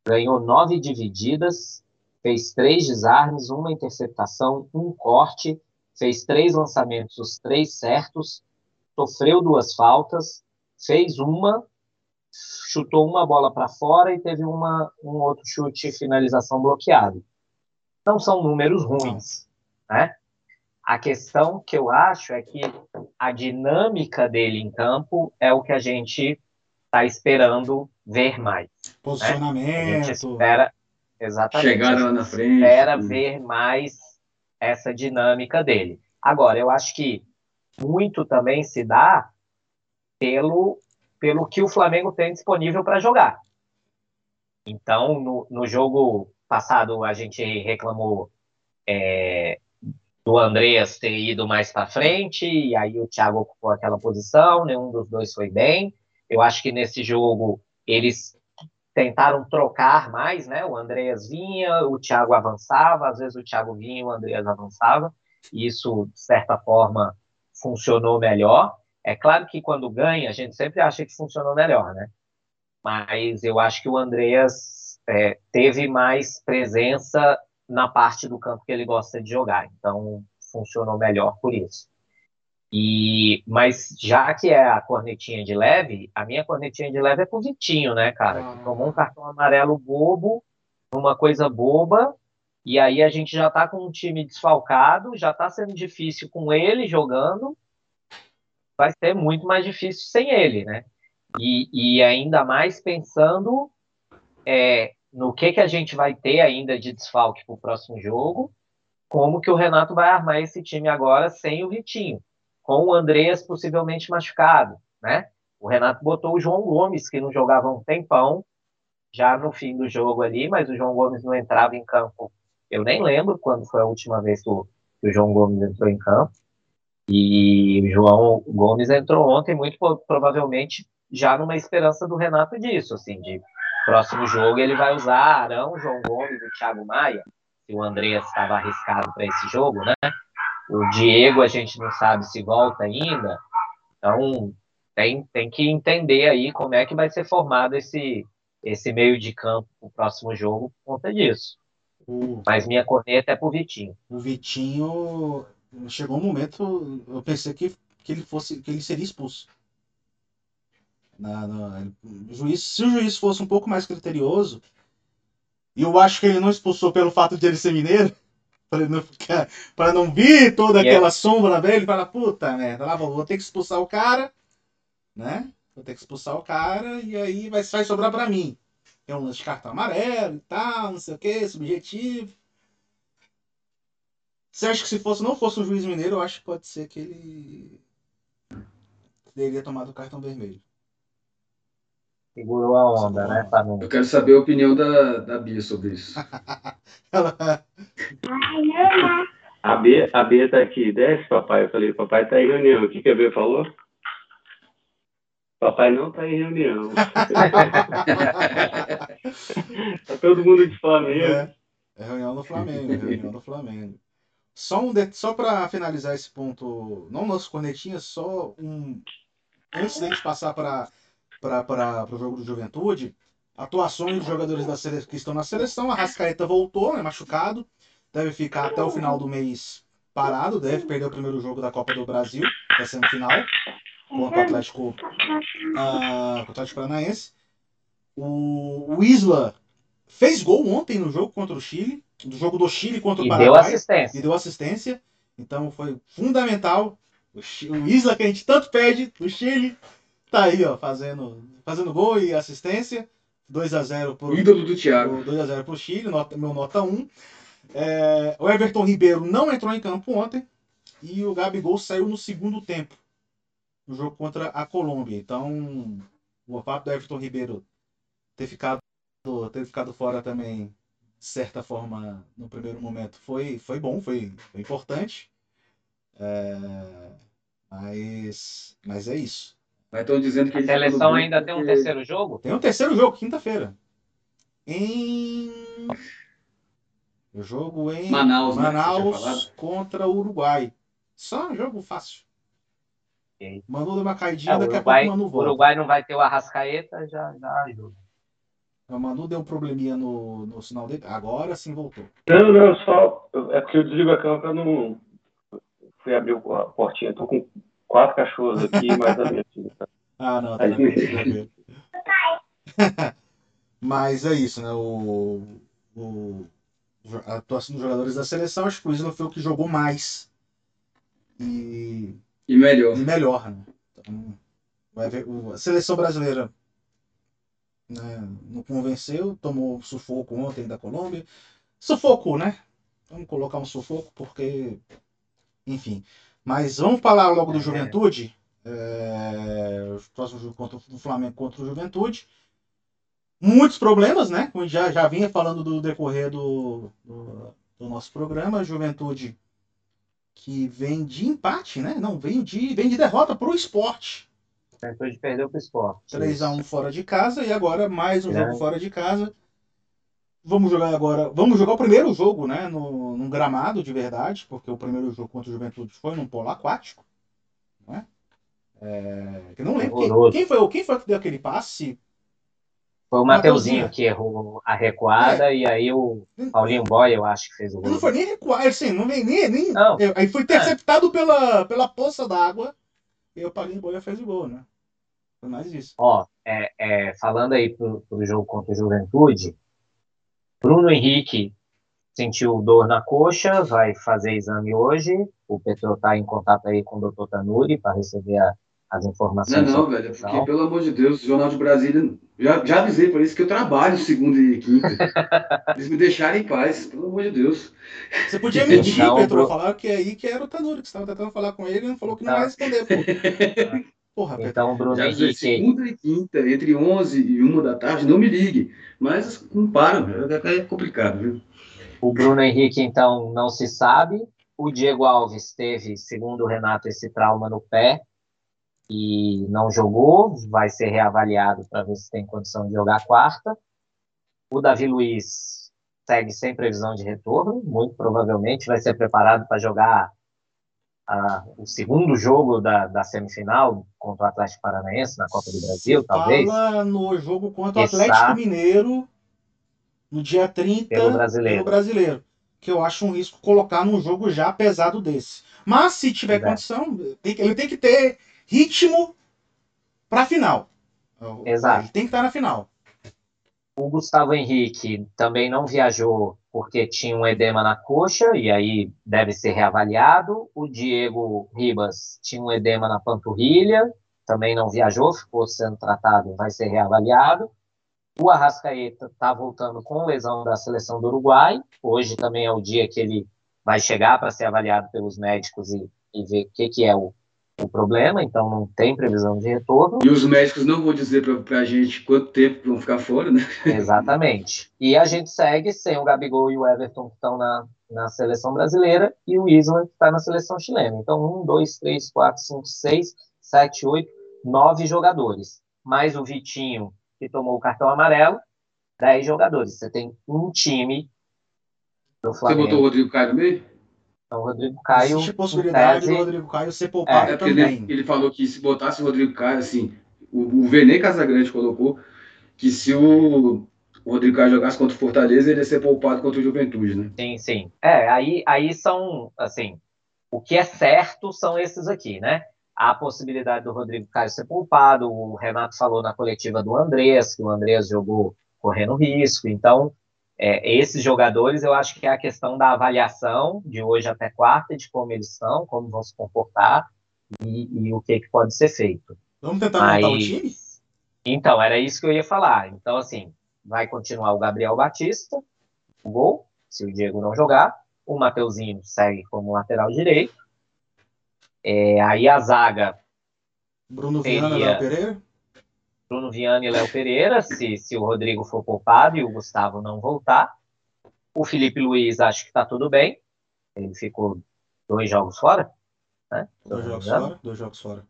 ganhou 9 divididas, fez 3 desarmes, uma interceptação, um corte, fez 3 lançamentos, os 3 certos, sofreu duas faltas, fez uma, chutou uma bola para fora e teve uma, um outro chute finalização bloqueado. Não são números ruins, né? A questão que eu acho é que a dinâmica dele em campo é o que a gente está esperando ver mais. Posicionamento. Né? A gente espera exatamente. Chegada lá na frente. Espera ver mais essa dinâmica dele. Agora, eu acho que muito também se dá pelo pelo que o Flamengo tem disponível para jogar. Então, no, no jogo passado, a gente reclamou é, do Andreas ter ido mais para frente, e aí o Thiago ocupou aquela posição, nenhum dos dois foi bem. Eu acho que nesse jogo eles tentaram trocar mais, né? O Andreas vinha, o Thiago avançava, às vezes o Thiago vinha e o Andreas avançava, e isso, de certa forma, funcionou melhor. É claro que quando ganha, a gente sempre acha que funcionou melhor, né? Mas eu acho que o Andreas é, teve mais presença na parte do campo que ele gosta de jogar. Então, funcionou melhor por isso. E, mas já que é a cornetinha de leve, a minha cornetinha de leve é pro Vitinho, né, cara? Que tomou um cartão amarelo bobo, uma coisa boba, e aí a gente já tá com um time desfalcado, já tá sendo difícil com ele jogando, vai ser muito mais difícil sem ele, né? E, e ainda mais pensando é, no que, que a gente vai ter ainda de desfalque para o próximo jogo, como que o Renato vai armar esse time agora sem o Vitinho, com o Andreas possivelmente machucado, né? O Renato botou o João Gomes, que não jogava um tempão, já no fim do jogo ali, mas o João Gomes não entrava em campo. Eu nem lembro quando foi a última vez que o, que o João Gomes entrou em campo. E o João Gomes entrou ontem, muito provavelmente já numa esperança do Renato disso, assim, de Próximo jogo ele vai usar Arão, João Gomes e Thiago Maia, se o Andreas estava arriscado para esse jogo, né? O Diego a gente não sabe se volta ainda, então tem, tem que entender aí como é que vai ser formado esse, esse meio de campo no próximo jogo por conta disso. O... Mas minha corneta é pro Vitinho. O Vitinho chegou um momento, eu pensei que, que ele fosse que ele seria expulso. Na, na, juiz, se o juiz fosse um pouco mais criterioso, e eu acho que ele não expulsou pelo fato de ele ser mineiro, para não, ficar, não vir toda yeah. aquela sombra dele, fala, puta merda, lá vou, vou ter que expulsar o cara, né? Vou ter que expulsar o cara e aí vai, vai sobrar para mim. Tem um lance de cartão amarelo e tal, não sei o que, subjetivo. Você acha que se fosse, não fosse um juiz mineiro, eu acho que pode ser que ele teria tomado o cartão vermelho segurou a onda, né? Não... Eu quero saber a opinião da, da Bia sobre isso. a, Bia, a Bia tá aqui, desce, papai. Eu falei, papai tá em reunião. O que, que a Bia falou? Papai não tá em reunião. tá todo mundo de Flamengo. É, é reunião do Flamengo, é reunião do Flamengo. Só, um de... só para finalizar esse ponto, não nosso cornetinha, só um. Antes da gente passar para para o jogo do Juventude, atuações dos jogadores da sele... que estão na seleção. A Rascaeta voltou, né, machucado, deve ficar até o final do mês parado, deve perder o primeiro jogo da Copa do Brasil, da semifinal, contra o Atlético, uh, o Atlético Paranaense. O, o Isla fez gol ontem no jogo contra o Chile, no jogo do Chile contra o e Paraguai. Deu assistência. E deu assistência. Então foi fundamental. O, o Isla que a gente tanto pede, o Chile, tá aí, ó, fazendo, fazendo gol e assistência. 2 a 0 pro ídolo do Thiago. 2 a 0 pro Chile, nota, meu nota 1. É, o Everton Ribeiro não entrou em campo ontem e o Gabigol saiu no segundo tempo no jogo contra a Colômbia. Então, o fato do Everton Ribeiro ter ficado, ter ficado fora também, de certa forma, no primeiro momento, foi, foi bom, foi, foi importante. É, mas, mas é isso. Mas estão dizendo que a seleção ainda porque... tem um terceiro jogo? Tem um terceiro jogo, quinta-feira. Em. O jogo em Manaus, né, Manaus né, contra o Uruguai. Só um jogo fácil. Okay. Manu deu uma caidinha, é, daqui Uruguai, a pouco o Manu volta. O Uruguai não vai ter o Arrascaeta, já, já ajuda. O Manu deu um probleminha no, no sinal dele. Agora sim voltou. Não, não, só. É porque eu desligo a câmera pra não. Fui abrir a portinha. Tô com quatro cachorros aqui, mais a minha filha. Ah, não, tá Mas é isso, né? O, o, a atuação dos jogadores da seleção, acho que o Isla foi o que jogou mais. E, e melhor. E melhor, né? Então, vai ver, a seleção brasileira né, não convenceu, tomou sufoco ontem da Colômbia. Sufoco, né? Vamos colocar um sufoco, porque. Enfim. Mas vamos falar logo do é. Juventude. É, o próximo jogo contra o Flamengo contra o Juventude. Muitos problemas, né? Como já, já vinha falando do decorrer do, do, do nosso programa. Juventude que vem de empate, né? Não, vem de, vem de derrota para o esporte. Juventude perdeu para o esporte. 3x1 fora de casa e agora mais um é. jogo fora de casa. Vamos jogar agora. Vamos jogar o primeiro jogo, né? No, num gramado de verdade, porque o primeiro jogo contra o Juventude foi num polo aquático. Né? É, que não lembro. Quem, quem, foi, quem foi que deu aquele passe? Foi o Mateuzinho que errou a recuada é. e aí o Paulinho Boy, eu acho que fez o gol. Não foi nem recuar, assim, não vem nem. nem não. Aí foi interceptado é. pela, pela poça d'água e o Paulinho Boy fez o gol, né? Foi mais isso. Ó, é, é, falando aí pro, pro jogo contra o Juventude, Bruno Henrique sentiu dor na coxa, vai fazer exame hoje. O Petro está em contato aí com o doutor Tanuri para receber a, as informações. Não, não, velho, porque, pelo amor de Deus, o Jornal de Brasília, já, já avisei para eles que eu trabalho segunda e quinta. eles me deixarem em paz, pelo amor de Deus. Você podia mentir, não, Petro, pro... falar que aí que era o Tanuri, que você estava tentando falar com ele e falou que não, não vai responder, pô. Porra, então, Bruno já Henrique. Segunda e quinta, entre 11 e 1 da tarde, não me ligue. Mas não para, é complicado, viu? O Bruno Henrique, então, não se sabe. O Diego Alves teve, segundo o Renato, esse trauma no pé e não jogou. Vai ser reavaliado para ver se tem condição de jogar quarta. O Davi Luiz segue sem previsão de retorno. Muito provavelmente vai ser preparado para jogar a, o segundo jogo da, da, semifinal contra o Atlético Paranaense na Copa do Brasil, talvez. Fala no jogo contra o Atlético Mineiro no dia 30 pelo brasileiro. pelo brasileiro. Que eu acho um risco colocar num jogo já pesado desse. Mas se tiver condição, ele tem que ter ritmo para final. Exato. Ele tem que estar na final. O Gustavo Henrique também não viajou porque tinha um edema na coxa e aí deve ser reavaliado. O Diego Ribas tinha um edema na panturrilha, também não viajou, ficou sendo tratado, vai ser reavaliado. O Arrascaeta está voltando com lesão da seleção do Uruguai. Hoje também é o dia que ele vai chegar para ser avaliado pelos médicos e, e ver o que, que é o, o problema, então não tem previsão de retorno. E os médicos não vão dizer para a gente quanto tempo vão ficar fora, né? Exatamente. E a gente segue sem o Gabigol e o Everton que estão na, na seleção brasileira e o Isla que está na seleção chilena. Então, um, dois, três, quatro, cinco, seis, sete, oito, nove jogadores. Mais o Vitinho, que tomou o cartão amarelo, dez jogadores. Você tem um time do Flamengo. Você botou o Rodrigo Caio no meio? Então, o Rodrigo Caio. Existe possibilidade tese... do Rodrigo Caio ser poupado é, também. Ele, ele, falou que se botasse o Rodrigo Caio, assim, o, o Vene Casagrande colocou que se o, o Rodrigo Caio jogasse contra o Fortaleza, ele ia ser poupado contra o Juventude, né? Sim, sim. É, aí, aí são, assim, o que é certo são esses aqui, né? A possibilidade do Rodrigo Caio ser poupado, o Renato falou na coletiva do Andrés, que o Andrés jogou correndo risco, então é, esses jogadores, eu acho que é a questão da avaliação de hoje até quarta, de como eles são, como vão se comportar e, e o que, que pode ser feito. Vamos tentar Mas, montar o time? Então, era isso que eu ia falar. Então, assim, vai continuar o Gabriel Batista, o gol, se o Diego não jogar. O Mateuzinho segue como lateral direito. É, aí a zaga. Bruno Viana e Léo Pereira? Bruno Viana e Léo Pereira, se, se o Rodrigo for poupado e o Gustavo não voltar. O Felipe Luiz, acho que está tudo bem. Ele ficou dois jogos fora. Né? Dois jogos fora? Dois jogos fora.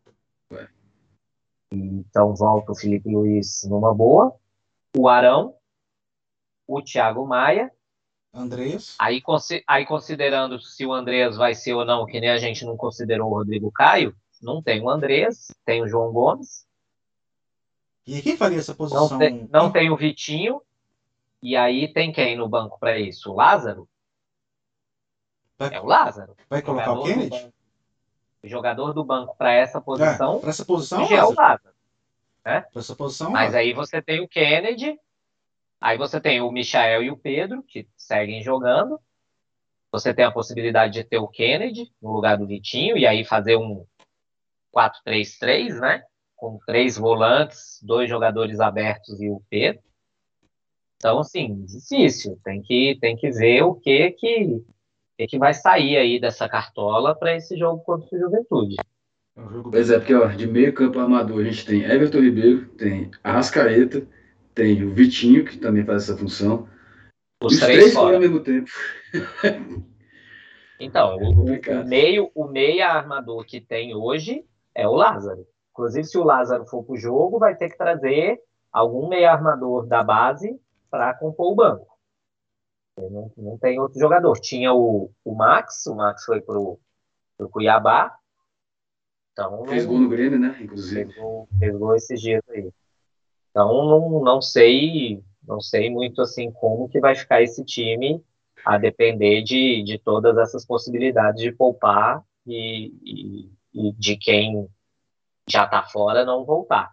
Então volta o Felipe Luiz numa boa. O Arão, o Thiago Maia. Andreas. Aí, aí considerando se o Andreas vai ser ou não, que nem a gente não considerou o Rodrigo Caio, não tem o Andreas, tem o João Gomes. E quem faria essa posição? Não tem, não tem o Vitinho. E aí tem quem no banco para isso? O Lázaro? Vai, é o Lázaro. Vai colocar o Kennedy? O jogador do banco para essa posição. É, para essa posição, é o Lázaro. Né? Para essa posição. Mas aí você tem o Kennedy, aí você tem o Michael e o Pedro, que seguem jogando. Você tem a possibilidade de ter o Kennedy no lugar do Vitinho, e aí fazer um 4-3-3, né? Com três volantes, dois jogadores abertos e o Pedro. Então, assim, difícil. Tem que, tem que ver o que que que, que vai sair aí dessa cartola para esse jogo contra o Juventude. É pois é, porque ó, de meio campo armador a gente tem Everton Ribeiro, tem Arrascaeta, tem o Vitinho, que também faz essa função. Os, Os três, três fora ao mesmo tempo. Então, o, o, meio, o meia armador que tem hoje é o Lázaro. Inclusive, se o Lázaro for para o jogo, vai ter que trazer algum meia armador da base para compor o banco. Não, não tem outro jogador. Tinha o, o Max, o Max foi pro, pro Cuiabá. Então, fez gol no Grêmio, né? Inclusive. Fez gol, fez gol esses dias aí. Então não, não sei, não sei muito assim como que vai ficar esse time a depender de, de todas essas possibilidades de poupar e, e, e de quem já está fora não voltar.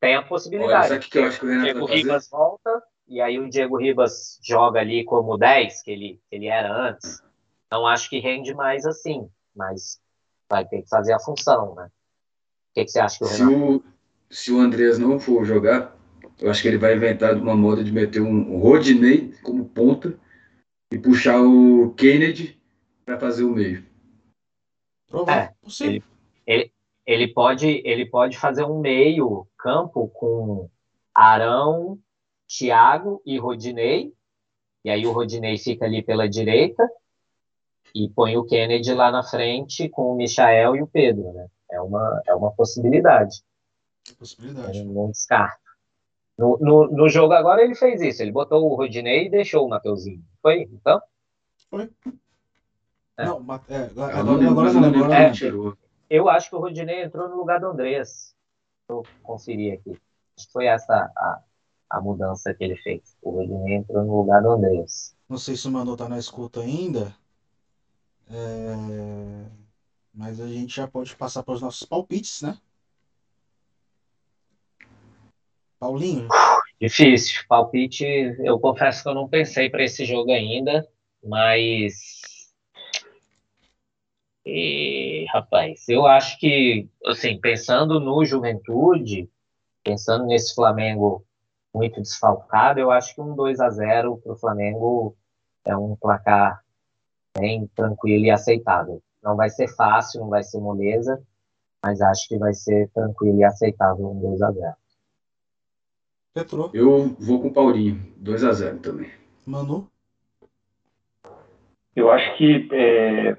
Tem a possibilidade. Olha, que eu acho que o Renato Diego Ribas volta, e aí o Diego Ribas joga ali como 10, que ele, que ele era antes. Então acho que rende mais assim, mas vai ter que fazer a função, né? O que, que você acha que o Renato... Se o, se o Andreas não for jogar, eu acho que ele vai inventar uma moda de meter um Rodinei como ponta e puxar o Kennedy para fazer o meio. É, ele, ele, ele, pode, ele pode fazer um meio campo com Arão, Thiago e Rodinei, e aí o Rodinei fica ali pela direita, e põe o Kennedy lá na frente com o Michael e o Pedro, né? É uma, é uma possibilidade. Possibilidade. não, não descarto. No, no, no, jogo agora ele fez isso, ele botou o Rodinei e deixou o Mateuzinho. Foi, então? Foi. É. Não, é, agora, agora, agora não lembro. É, eu acho que o Rodinei entrou no lugar do Andreas. Vou conferir aqui. Foi essa a, a mudança que ele fez. O Rodinei entrou no lugar do Andreas. Não sei se o Manu tá na escuta ainda. É... Mas a gente já pode passar para os nossos palpites, né? Paulinho? Difícil. Palpite, eu confesso que eu não pensei para esse jogo ainda, mas. E, rapaz, eu acho que, assim, pensando no Juventude, pensando nesse Flamengo muito desfalcado, eu acho que um 2 a 0 para o Flamengo é um placar bem tranquilo e aceitável. Não vai ser fácil, não vai ser moleza, mas acho que vai ser tranquilo e aceitável um 2 a 0 Petro. Eu vou com o Paulinho, 2 a 0 também. Manu? Eu acho que é,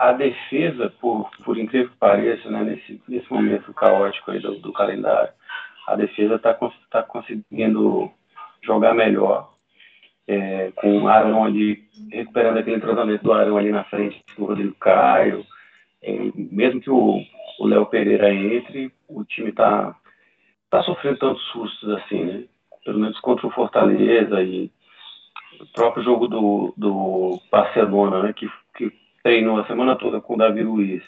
a defesa, por, por incrível que pareça, né, nesse, nesse momento caótico do, do calendário, a defesa está tá conseguindo jogar melhor, é, com o Aaron ali, recuperando aquele entrosamento do Aaron ali na frente do Rodrigo Caio. É, mesmo que o Léo Pereira entre, o time está tá sofrendo tantos sustos assim, né? Pelo menos contra o Fortaleza e o próprio jogo do, do Barcelona, né? Que treinou a semana toda com o Davi Luiz.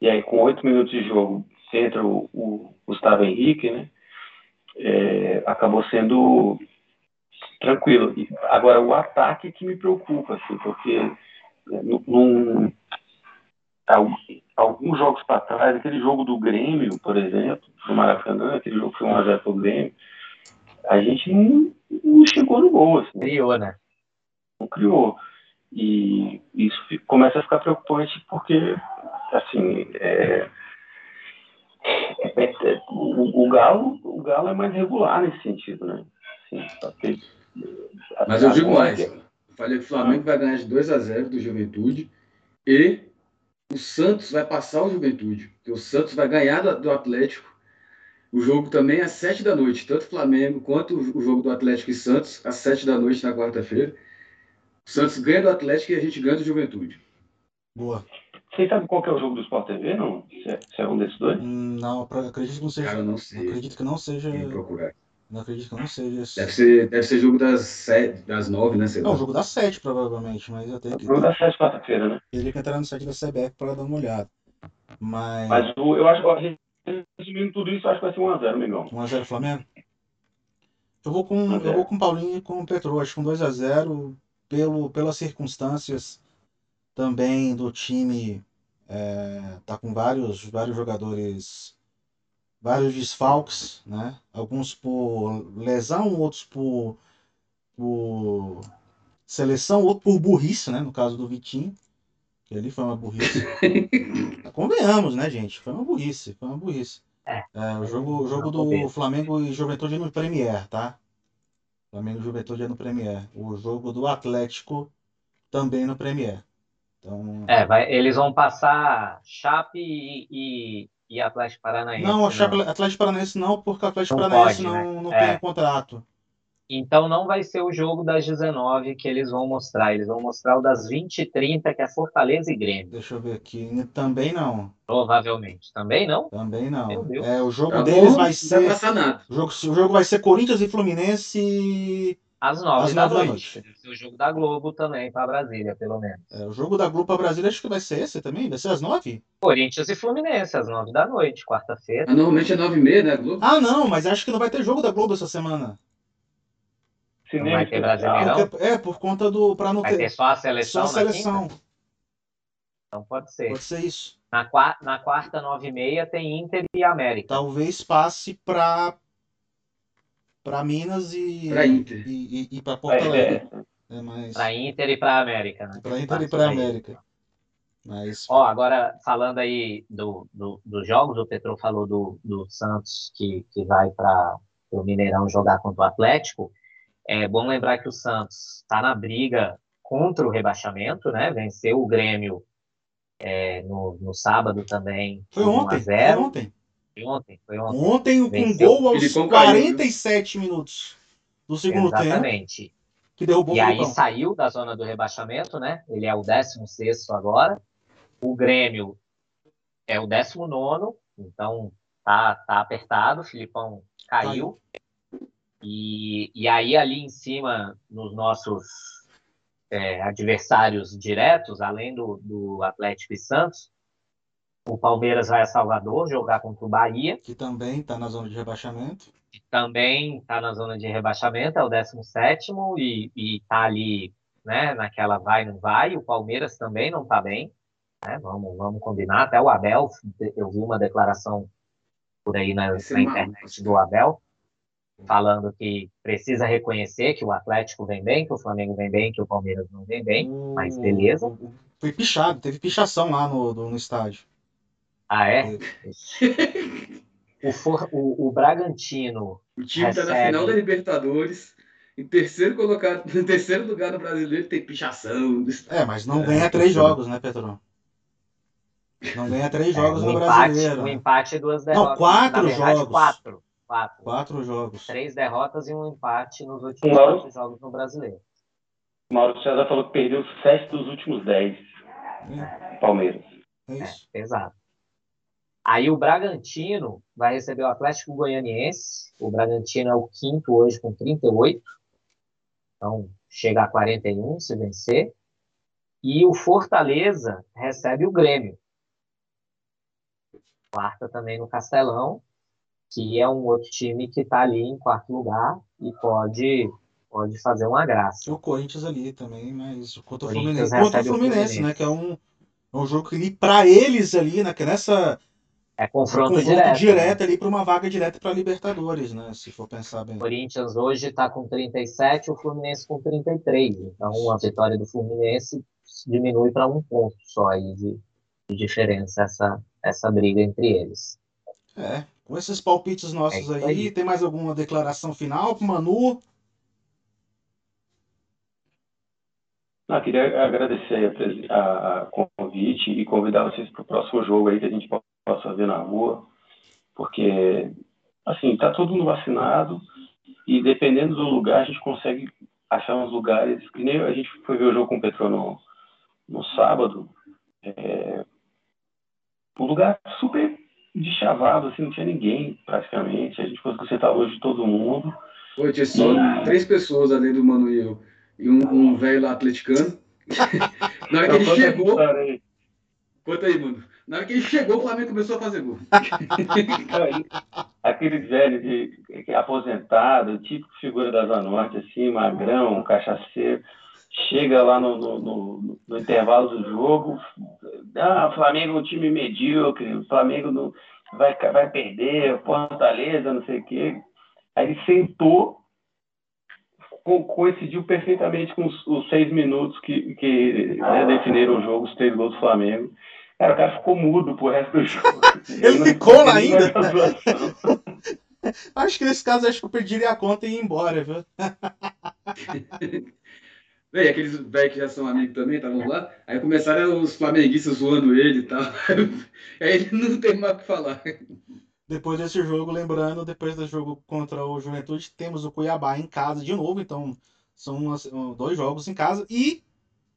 E aí, com oito minutos de jogo, entra o, o Gustavo Henrique, né? é, acabou sendo tranquilo. Agora, o ataque que me preocupa, assim, porque é, num, alguns jogos para trás, aquele jogo do Grêmio, por exemplo, do Maracanã, aquele jogo que foi um a pro Grêmio, a gente não, não, chegou no gol. Assim. Criou, né? Não criou. E isso começa a ficar preocupante porque, assim, é, é, é, o, o, Galo, o Galo é mais regular nesse sentido, né? Assim, Mas eu digo mais. Falei que o Flamengo vai ganhar de 2 a 0 do Juventude e o Santos vai passar o Juventude. Porque o Santos vai ganhar do Atlético. O jogo também é às 7 da noite, tanto Flamengo quanto o jogo do Atlético e Santos, às 7 da noite na quarta-feira. O Santos ganha do Atlético e a gente ganha do Juventude. Boa. Você sabe qual que é o jogo do Sport TV, não? Se é, se é um desses dois? Hum, não, acredito que não seja. Cara, não sei. Acredito que não seja. Tem que procurar. Não acredito que não seja. Deve ser, deve ser jogo das, sete, das nove, né? Sei não, jogo das sete, provavelmente, mas eu tenho que. Jogo das sete, quarta-feira, né? Teria que entrar no site da CBF para dar uma olhada. Mas. Mas eu acho que, resumindo tudo isso, acho que vai ser 1x0, Mengão. 1x0 Flamengo? Eu vou com, eu vou com Paulinho e com o Petro, acho que com 2x0, pelo, pelas circunstâncias também do time. É, tá com vários, vários jogadores vários desfalques, né? Alguns por lesão, outros por, por seleção, outro por burrice, né? No caso do Vitinho, que ali foi uma burrice. Convenhamos, né, gente? Foi uma burrice, foi uma burrice. É, é o jogo, o jogo do Flamengo e Juventude no Premier, tá? Flamengo Juventude é no Premier. O jogo do Atlético também no Premier. Então... É, vai, eles vão passar Chape e, e, Atlético Paranaense. Não, não. Atlético Paranaense não, porque o Atlético não Paranaense pode, não, né? não é. tem contrato. Então não vai ser o jogo das 19 que eles vão mostrar. Eles vão mostrar o das 20 e 30, que é Fortaleza e Grêmio. Deixa eu ver aqui. Também não. Provavelmente. Também não? Também não. É, o jogo tá deles bom, vai ser. O jogo, o jogo vai ser Corinthians e Fluminense às nove, às da, noite. noite. Deve ser o jogo da Globo também para Brasília, pelo menos. É, o jogo da Globo para Brasília acho que vai ser esse também? Vai ser às nove? Corinthians e Fluminense, às nove da noite, quarta-feira. Normalmente é nove e meia, né, Globo? Ah, não, mas acho que não vai ter jogo da Globo essa semana. Não vai ter Brasileirão? Porque, é, por conta do... Pra não vai ter, ter só a seleção Só a seleção. Então pode ser. Pode ser isso. Na, na quarta, nove e meia, tem Inter e América. Talvez passe para para Minas e para Inter e, e, e para Porto é, Alegre. É. É, mas... Para Inter e para América, né? Para Inter e para América. Mas... Ó, agora falando aí do, do, dos jogos, o Petro falou do, do Santos que, que vai para o Mineirão jogar contra o Atlético. É bom lembrar que o Santos está na briga contra o rebaixamento, né? Venceu o Grêmio é, no, no sábado também. Foi ontem, foi ontem. Foi ontem, foi ontem. Ontem com gol aos 47 minutos do segundo Exatamente. tempo. Exatamente. Que derrubou e aí saiu da zona do rebaixamento, né? Ele é o 16 agora. O Grêmio é o 19, então tá, tá apertado. O Filipão caiu. caiu. E, e aí, ali em cima, nos nossos é, adversários diretos, além do, do Atlético e Santos, o Palmeiras vai a Salvador jogar contra o Bahia. Que também está na zona de rebaixamento. Que também está na zona de rebaixamento, é o 17 e está ali né, naquela vai, não vai. O Palmeiras também não está bem. Né? Vamos, vamos combinar. Até o Abel, eu vi uma declaração por aí na, na internet do Abel, falando que precisa reconhecer que o Atlético vem bem, que o Flamengo vem bem, que o Palmeiras não vem bem, mas beleza. Foi pichado, teve pichação lá no, no estádio. Ah, é? o, For, o, o Bragantino. O time está recebe... na final da Libertadores. Em terceiro, colocado, em terceiro lugar no brasileiro tem pichação. É, mas não ganha é, três jogos, né, Petrão? Não ganha três é, jogos um no empate, brasileiro. Um empate e duas derrotas. Não, quatro verdade, jogos. Quatro. Quatro. Quatro jogos. Três derrotas e um empate nos últimos Mauro, quatro jogos no brasileiro. O Mauro César falou que perdeu sete dos últimos dez. É. Palmeiras. É isso. É, exato. Aí o Bragantino vai receber o Atlético Goianiense. O Bragantino é o quinto hoje com 38. Então chega a 41 se vencer. E o Fortaleza recebe o Grêmio. Quarta também no Castelão, que é um outro time que está ali em quarto lugar e pode, pode fazer uma graça. E o Corinthians ali também, mas contra o Fluminense, contra o Fluminense, né? Que é um, é um jogo que pra eles ali, né? Que é nessa É confronto, confronto direto. direto, né? ali pra uma vaga direta pra Libertadores, né? Se for pensar bem. O Corinthians hoje está com 37, o Fluminense com 33. Então a vitória do Fluminense diminui para um ponto só aí de, de diferença essa, essa briga entre eles. É. Com esses palpites nossos É isso aí, aí. tem mais alguma declaração final pro Manu? Ah, queria agradecer a, convite e convidar vocês para o próximo jogo aí que a gente po- possa ver na rua, porque, assim, tá todo mundo vacinado e dependendo do lugar a gente consegue achar uns lugares, que nem a gente foi ver o jogo com o Petro no, no sábado, é, um lugar super deschavado, assim, não tinha ninguém praticamente, a gente conseguiu sentar de todo mundo, Pô, tinha só três pessoas além do Mano e eu. E um, um velho lá atleticano. Na hora que ele chegou. aí. Conta aí, mano. Na hora que ele chegou, o Flamengo começou a fazer gol. Aquele velho de, é aposentado, típico figura da Zona Norte, assim, magrão, cachaceiro, chega lá no, no, no- no intervalo do jogo, ah, o Flamengo é um time medíocre, o Flamengo não, vai, vai perder, Fortaleza, não sei o quê. Aí ele sentou, co- coincidiu perfeitamente com os, os seis minutos que, que né, definiram o jogo, os três gols do Flamengo. Cara, o cara ficou mudo pro resto do jogo. Ele não ficou lá ainda? Acho que nesse caso, acho que eu perderia a conta e ia embora, viu? Véi, aqueles velhos que já são amigos também, estavam lá. Aí começaram os flamenguistas zoando ele e tal. Aí ele não tem mais o que falar. Depois desse jogo, lembrando, depois do jogo contra o Juventude, temos o Cuiabá em casa de novo, então são um, dois jogos em casa e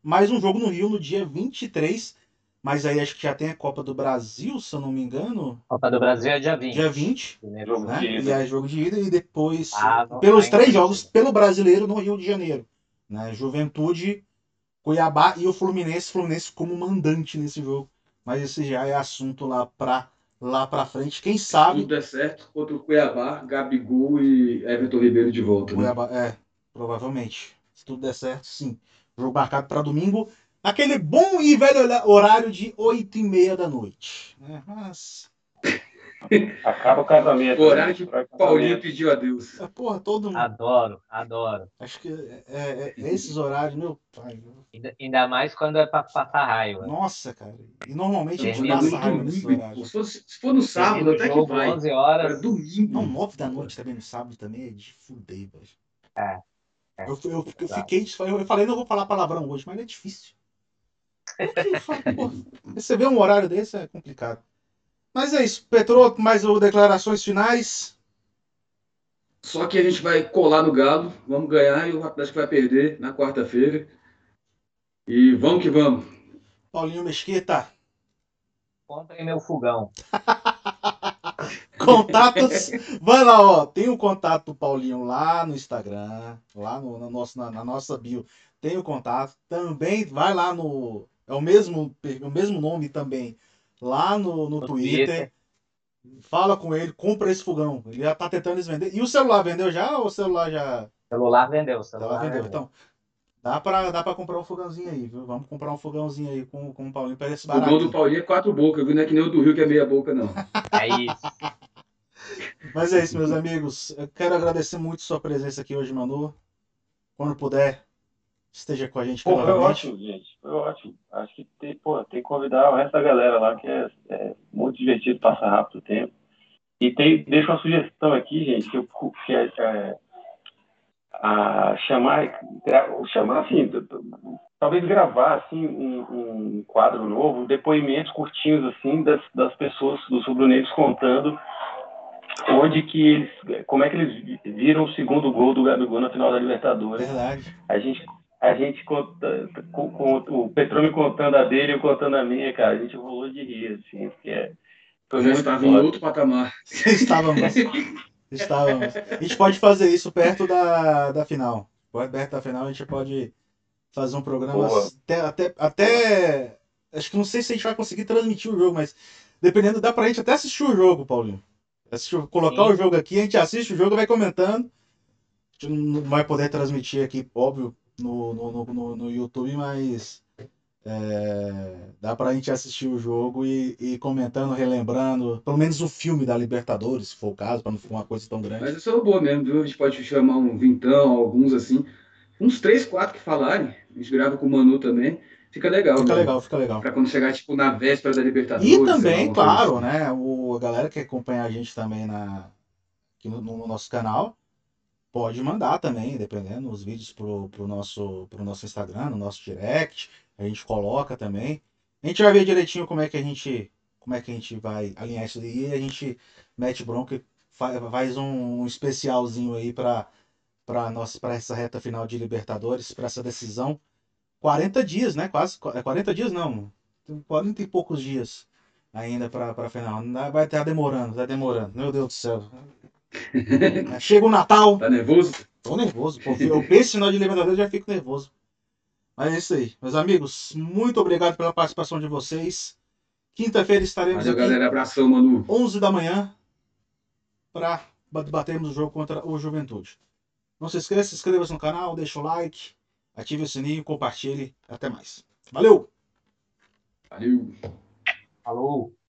mais um jogo no Rio no dia 23, mas aí acho que já tem a Copa do Brasil, se eu não me engano, Copa do Brasil é dia 20. dia 20, Primeiro Jogo né? de ida. E aí jogo de ida e depois Ah, pelos ainda três jogos pelo Brasileiro no Rio de Janeiro, né? Juventude, Cuiabá e o Fluminense, Fluminense como mandante nesse jogo. Mas esse já é assunto lá pra lá para frente, quem Se sabe tudo der certo, contra o Cuiabá, Gabigol e Everton Ribeiro de volta. Né? Cuiabá, é, provavelmente. Se tudo der certo, sim. Jogo marcado para domingo. Aquele bom e velho horário de 8 e meia da noite. né? Mas, Acaba o casamento. O horário né? que Paulinho pediu a Deus. é, porra, todo mundo. Adoro, adoro. Acho que é, é- é esses horários, meu pai. Ainda, ainda mais quando é para passar raiva. Nossa, cara. E normalmente a gente passa raiva nesse domingo. horário. Se for, se for no sábado, até que jogo vai. 11 Agora, horas. domingo. Não, 9 da noite também no sábado também é de fuder, velho. É, é, Eu, eu, eu fiquei. Eu falei, não vou falar palavrão hoje, mas é difícil. Vê um horário desse é complicado. Mas é isso. Petro, mais declarações finais. Só que a gente vai colar no Galo, vamos ganhar e o Atlético vai perder na quarta-feira. E vamos que vamos. Paulinho Mesquita. Comprem meu fogão. Contatos. Vai lá, ó. Tem o contato do Paulinho lá no Instagram, lá no, no nosso, na, na nossa bio. Tem o contato. Também vai lá no. É o mesmo, o mesmo nome também. Lá no, no, No Twitter. Twitter. Fala com ele, compra esse fogão. Ele já tá tentando eles vender. E o celular vendeu já ou o celular já. Celular vendeu, Ela celular vendeu. vendeu. Então, dá pra, dá pra comprar um fogãozinho aí, viu? Vamos comprar um fogãozinho aí com, com o Paulinho. Parece O barato. gol do Paulinho é quatro bocas, viu? Não é que nem o do Rio que é meia boca, não. É isso. Mas é isso, meus amigos. Eu quero agradecer muito sua presença aqui hoje, Manu. Quando puder, esteja com a gente Pô, foi ótimo, gente. Foi ótimo. Acho que tem, pô, tem que convidar o resto da galera lá, que é, é muito divertido, passa rápido o tempo. E tem, deixa uma sugestão aqui, gente, que, eu, que é, é, a chamar, chamar assim, talvez gravar assim um, um quadro novo, depoimentos curtinhos assim das, das pessoas, dos rubro-negros contando onde que eles, como é que eles viram o segundo gol do Gabigol na final da Libertadores. Verdade. A gente, a gente conta, com, com o Petrônio contando a dele, eu contando a minha, cara, a gente rolou de rir, assim, porque é, foi Eu já muito estava em outro patamar. Estávamos. Estávamos. A gente pode fazer isso perto da, da final. Perto da final a gente pode fazer um programa Boa. até, até, até. Acho que não sei se a gente vai conseguir transmitir o jogo, mas dependendo, dá pra gente até assistir o jogo, Paulinho. Assistir, colocar Sim. o jogo aqui, a gente assiste o jogo, vai comentando. A gente não vai poder transmitir aqui, óbvio, no, no, no, no YouTube, mas é, dá pra gente assistir o jogo e, e comentando, relembrando, pelo menos o filme da Libertadores, se for o caso, pra não ficar uma coisa tão grande. Mas isso é uma boa mesmo, viu? A gente pode chamar um vintão, alguns assim. Uns três, quatro que falarem. A gente grava com o Manu também. Fica legal, Fica né? legal, fica legal. Pra quando chegar, tipo, na véspera da Libertadores. E sei lá, também, uma coisa claro, assim. né? O, a galera que acompanha a gente também na, aqui no, no nosso canal pode mandar também, dependendo, os vídeos pro, pro, nosso, pro nosso Instagram, no nosso direct. A gente coloca também. A gente vai ver direitinho como é que a gente, como é que a gente vai alinhar isso aí. E a gente mete bronca e fa- faz um, especialzinho aí para para nossa para essa reta final de Libertadores, para essa decisão. 40 dias, né? Quase é 40 dias não. Tem 40 e poucos dias ainda para para final. Vai estar demorando, tá demorando. Meu Deus do céu. Chega o Natal, Tá nervoso? Tô nervoso, pô. Eu penso em final de Libertadores já fico nervoso. Mas é isso aí. Meus amigos, muito obrigado pela participação de vocês. Quinta-feira estaremos Valeu, aqui, galera. Abração, Manu. 11 da manhã, para batermos o jogo contra o Juventude. Não se esqueça, inscreva-se no canal, deixa o like, ative o sininho, compartilhe. Até mais. Valeu! Valeu. Falou.